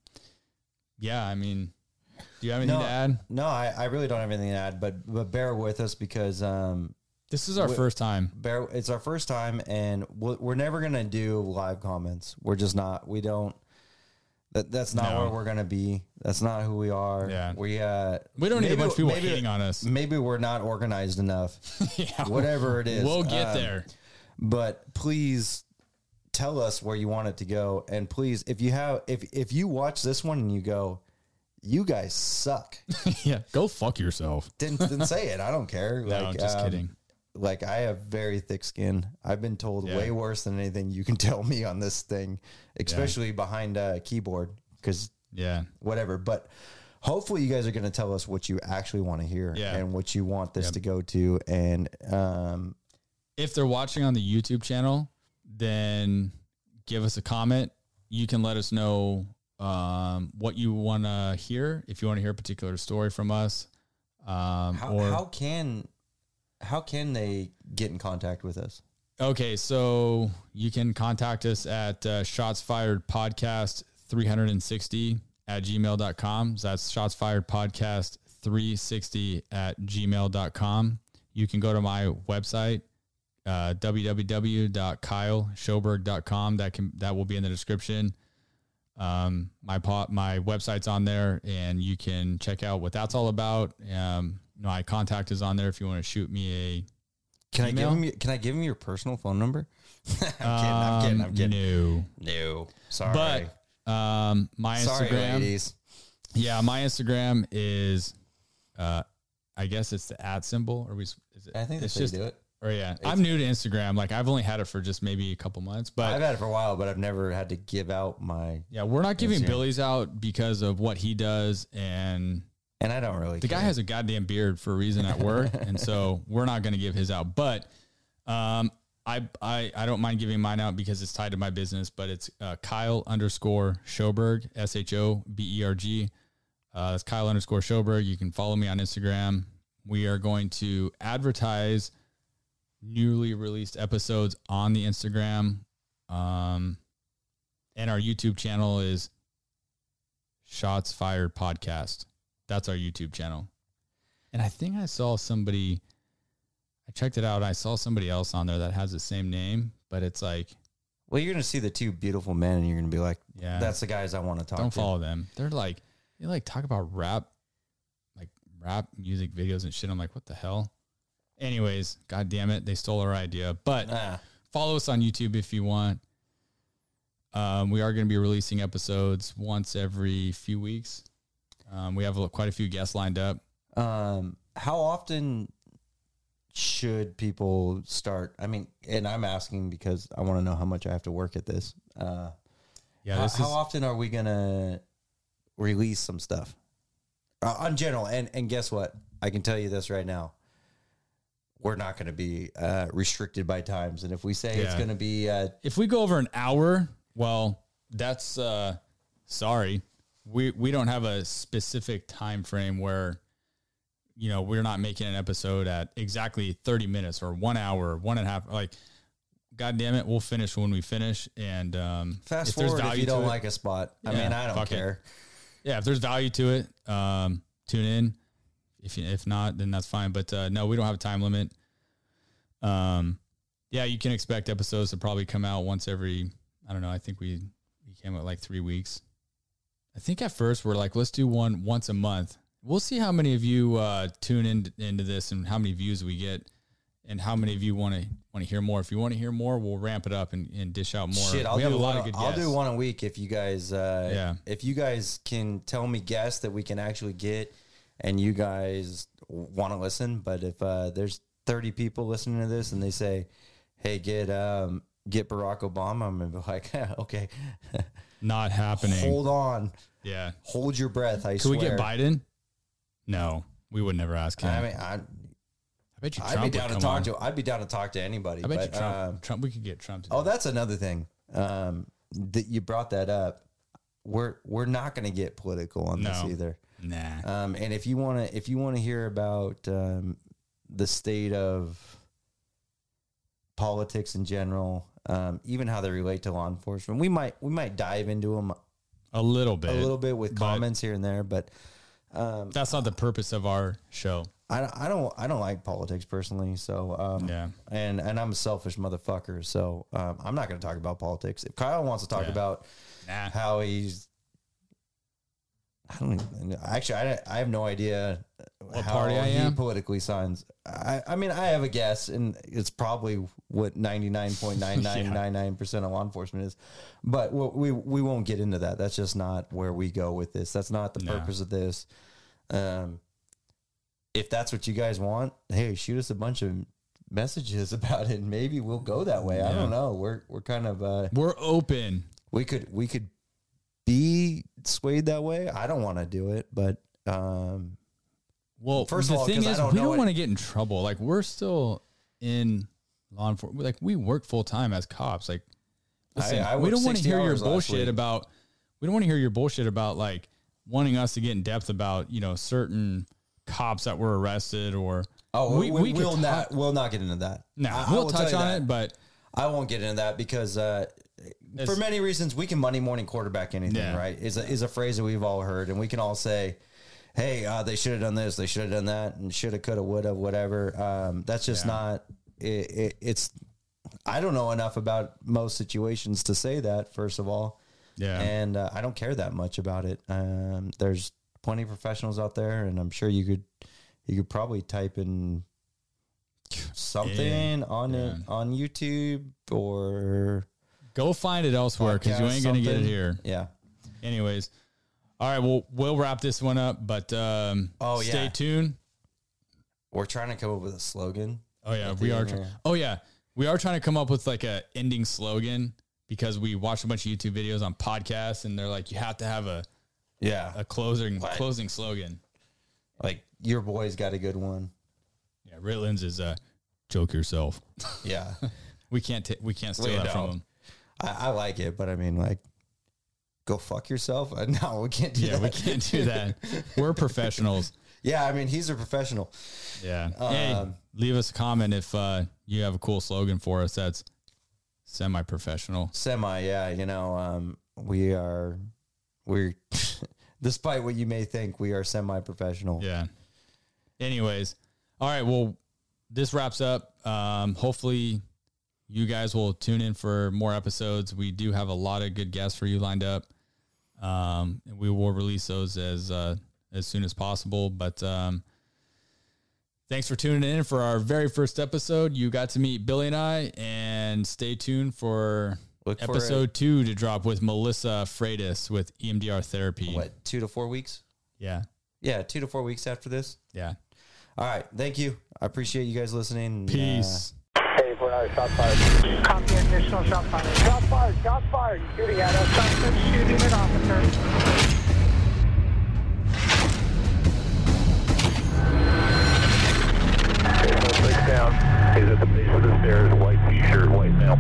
yeah, I mean, do you have anything No, to add? no, I, I really don't have anything to add, but but bear with us because um, This is our we- first time. bear, it's our first time, and we're, we're never gonna do live comments. We're just not. We don't. That that's not No. where we're gonna be. That's not who we are. Yeah. We uh. We don't need a bunch of people maybe- hating on us. Maybe we're not organized enough. yeah, Whatever it is, we'll get um, there. But please tell us where you want it to go, and please, if you have, if if you watch this one and you go, you guys suck. yeah, go fuck yourself. Didn't, didn't say it. I don't care. No, Like, just um, kidding. Like I have very thick skin. I've been told Yeah. way worse than anything you can tell me on this thing, especially behind a keyboard. Because Yeah, whatever. But hopefully, you guys are going to tell us what you actually want to hear Yeah. and what you want this Yep. to go to. And um, if they're watching on the YouTube channel, then give us a comment. You can let us know um, what you want to hear. If you want to hear a particular story from us, um, how, or how can how can they get in contact with us? okay, so you can contact us at uh, Shots Fired Podcast 360 at gmail.com. So that's Shots Fired Podcast 360 at gmail.com. You can go to my website, uh, www.kyleshoberg.com. That can that will be in the description. Um, my pot, my website's on there, and you can check out what that's all about. Um, my contact is on there if you want to shoot me a. Can I give him? Can I give him your personal phone number? I'm kidding. I'm kidding. I'm um, kidding. No, No, sorry. but um, my sorry, Instagram. ladies. Yeah, my Instagram is, uh, I guess it's the at symbol, or we. Is it, I think that's just. how you do it. Or yeah, I'm new to Instagram. Like I've only had it for just maybe a couple months, but I've had it for a while, but I've never had to give out my. yeah, we're not giving Instagram. Billy's out because of what he does, and And I don't really. the guy has a goddamn beard for a reason at work, and so we're not going to give his out. But um, I I I don't mind giving mine out because it's tied to my business. But it's uh, Kyle underscore Shoberg S H O B E R G. Uh, that's Kyle underscore Shoberg. You can follow me on Instagram. We are going to advertise newly released episodes on the Instagram. Um, and our YouTube channel is Shots Fired Podcast. That's our YouTube channel. And I think I saw somebody, I checked it out. I saw somebody else on there that has the same name, but it's like, Well, you're gonna see the two beautiful men, and you're gonna be like, yeah, "That's the guys I want to talk don't to." follow them. They're like, they like talk about rap, like rap music videos and shit. I'm like, what the hell? Anyways, god damn it, they stole our idea. But Ah, follow us on YouTube if you want. Um, we are going to be releasing episodes once every few weeks. Um, we have a, quite a few guests lined up. um, how often should people start? I mean, and I'm asking because I want to know how much I have to work at this. Uh, Yeah, how, this how is often are we gonna release some stuff uh, on general? And and guess what? I can tell you this right now. We're not going to be uh, restricted by times, and if we say it's going to be, uh, if we go over an hour, well, that's uh, sorry. We we don't have a specific time frame where you know we're not making an episode at exactly 30 minutes or one hour, one and a half. Like, god damn it, we'll finish when we finish. And um, fast if there's forward if you don't it- like a spot. I Yeah, mean, I don't fuck it. care. yeah, if there's value to it, um, tune in. If you, if not, then that's fine. But uh, no, we don't have a time limit. Um, yeah, you can expect episodes to probably come out once every. I don't know. I think we we came out like three weeks. I think at first we're like, let's do one once a month. We'll see how many of you uh, tune in into this and how many views we get, and how many of you want to want to hear more. If you want to hear more, we'll ramp it up and, and dish out more. Shit, I'll we have a lot of good I'll guests. do one a week if you guys. Uh, Yeah. If you guys can tell me guests that we can actually get, and you guys want to listen, but if uh, there's 30 people listening to this and they say, "Hey, get um, get Barack Obama," I'm gonna be like, okay, Not happening. hold on, yeah. hold your breath. I Could swear. we get Biden? No, we would never ask him. I I, mean, I, bet you I'd Trump be would down to talk on. to. I'd be down to talk to anybody. I bet but, you Trump. um, Trump. We could get Trump. To Oh, that's another thing. Um, that you brought that up. We're we're not going to get political on this either. Nah. Um, and if you want to, if you want to hear about um, the state of politics in general, um, even how they relate to law enforcement, we might we might dive into them a little bit. a little bit with comments here and there. But That's not the purpose of our show. I, I don't I don't like politics personally. So um, Yeah. and and I'm a selfish motherfucker. So um, I'm not going to talk about politics. If Kyle wants to talk Yeah. about Nah. how he's I don't even, actually I, I have no idea What how party I he am? politically signs. I, I mean I have a guess and it's probably what 99.9999% of law enforcement is. But we we won't get into that. That's just not where we go with this. That's not the No. purpose of this. Um if that's what you guys want, hey, shoot us a bunch of messages about it and maybe we'll go that way. I don't know. We're we're kind of uh We're open. we could we could be swayed that way. I don't want to do it, but um, Well, First the of all, thing I is, don't we don't want to get in trouble. Like we're still in law enforcement. Like we work full time as cops. Like, listen, I we don't want to hear your bullshit about. We don't want to hear your bullshit about like wanting us to get in depth about you know certain cops that were arrested or. oh, we, we, could will not we'll not get into that. No, I- I we'll touch on that. it, but I won't get into that because uh, for many reasons we can Monday morning quarterback anything. Yeah. Right? Is a, is a phrase that we've all heard, and we can all say. Hey, uh, they should have done this. They should have done that, and should have, could have, would have, whatever. Um, that's just Yeah. not. It, it, it's. I don't know enough about most situations to say that. First of all, yeah, and uh, I don't care that much about it. Um, there's plenty of professionals out there, and I'm sure you could you could probably type in something Yeah, on it on YouTube or go find it elsewhere because you ain't gonna get it here. Yeah, Anyways, all right, well we'll wrap this one up, but um, Oh, stay yeah. tuned. we're trying to come up with a slogan. Oh yeah, we are. oh yeah, we are trying to come up with like a ending slogan because we watched a bunch of YouTube videos on podcasts, and they're like, you have to have a Yeah, a closing closing slogan. like your boy's got a good one. Yeah, Ritland's is uh, joke yourself. Yeah, We can't ta- we can't steal We that from don't. him. I, I like it, but I mean, like, go fuck yourself. Uh, no, we can't do Yeah, that. we can't do that. We're professionals. Yeah, I mean, he's a professional. Yeah. hey, Um, leave us a comment if uh, you have a cool slogan for us that's semi professional. Semi, yeah. You know, um, we are, we're, despite what you may think, we are semi professional. Yeah. Anyways, all right. Well, this wraps up. Um, hopefully, you guys will tune in for more episodes. We do have a lot of good guests for you lined up. Um, and we will release those as uh, as soon as possible. But um, thanks for tuning in for our very first episode. You got to meet Billy and I, and stay tuned for Look for episode two to drop with Melissa Freitas with EMDR therapy. What, two to four weeks? Yeah, Yeah, two to four weeks after this. yeah. All right. Thank you. I appreciate you guys listening. and, uh, 949, shot fired. Copy, additional shot fired. Shot fired, shot fired, shooting at us. Shot shooting at officer. Down. He's at the base of the stairs, white t-shirt, white male.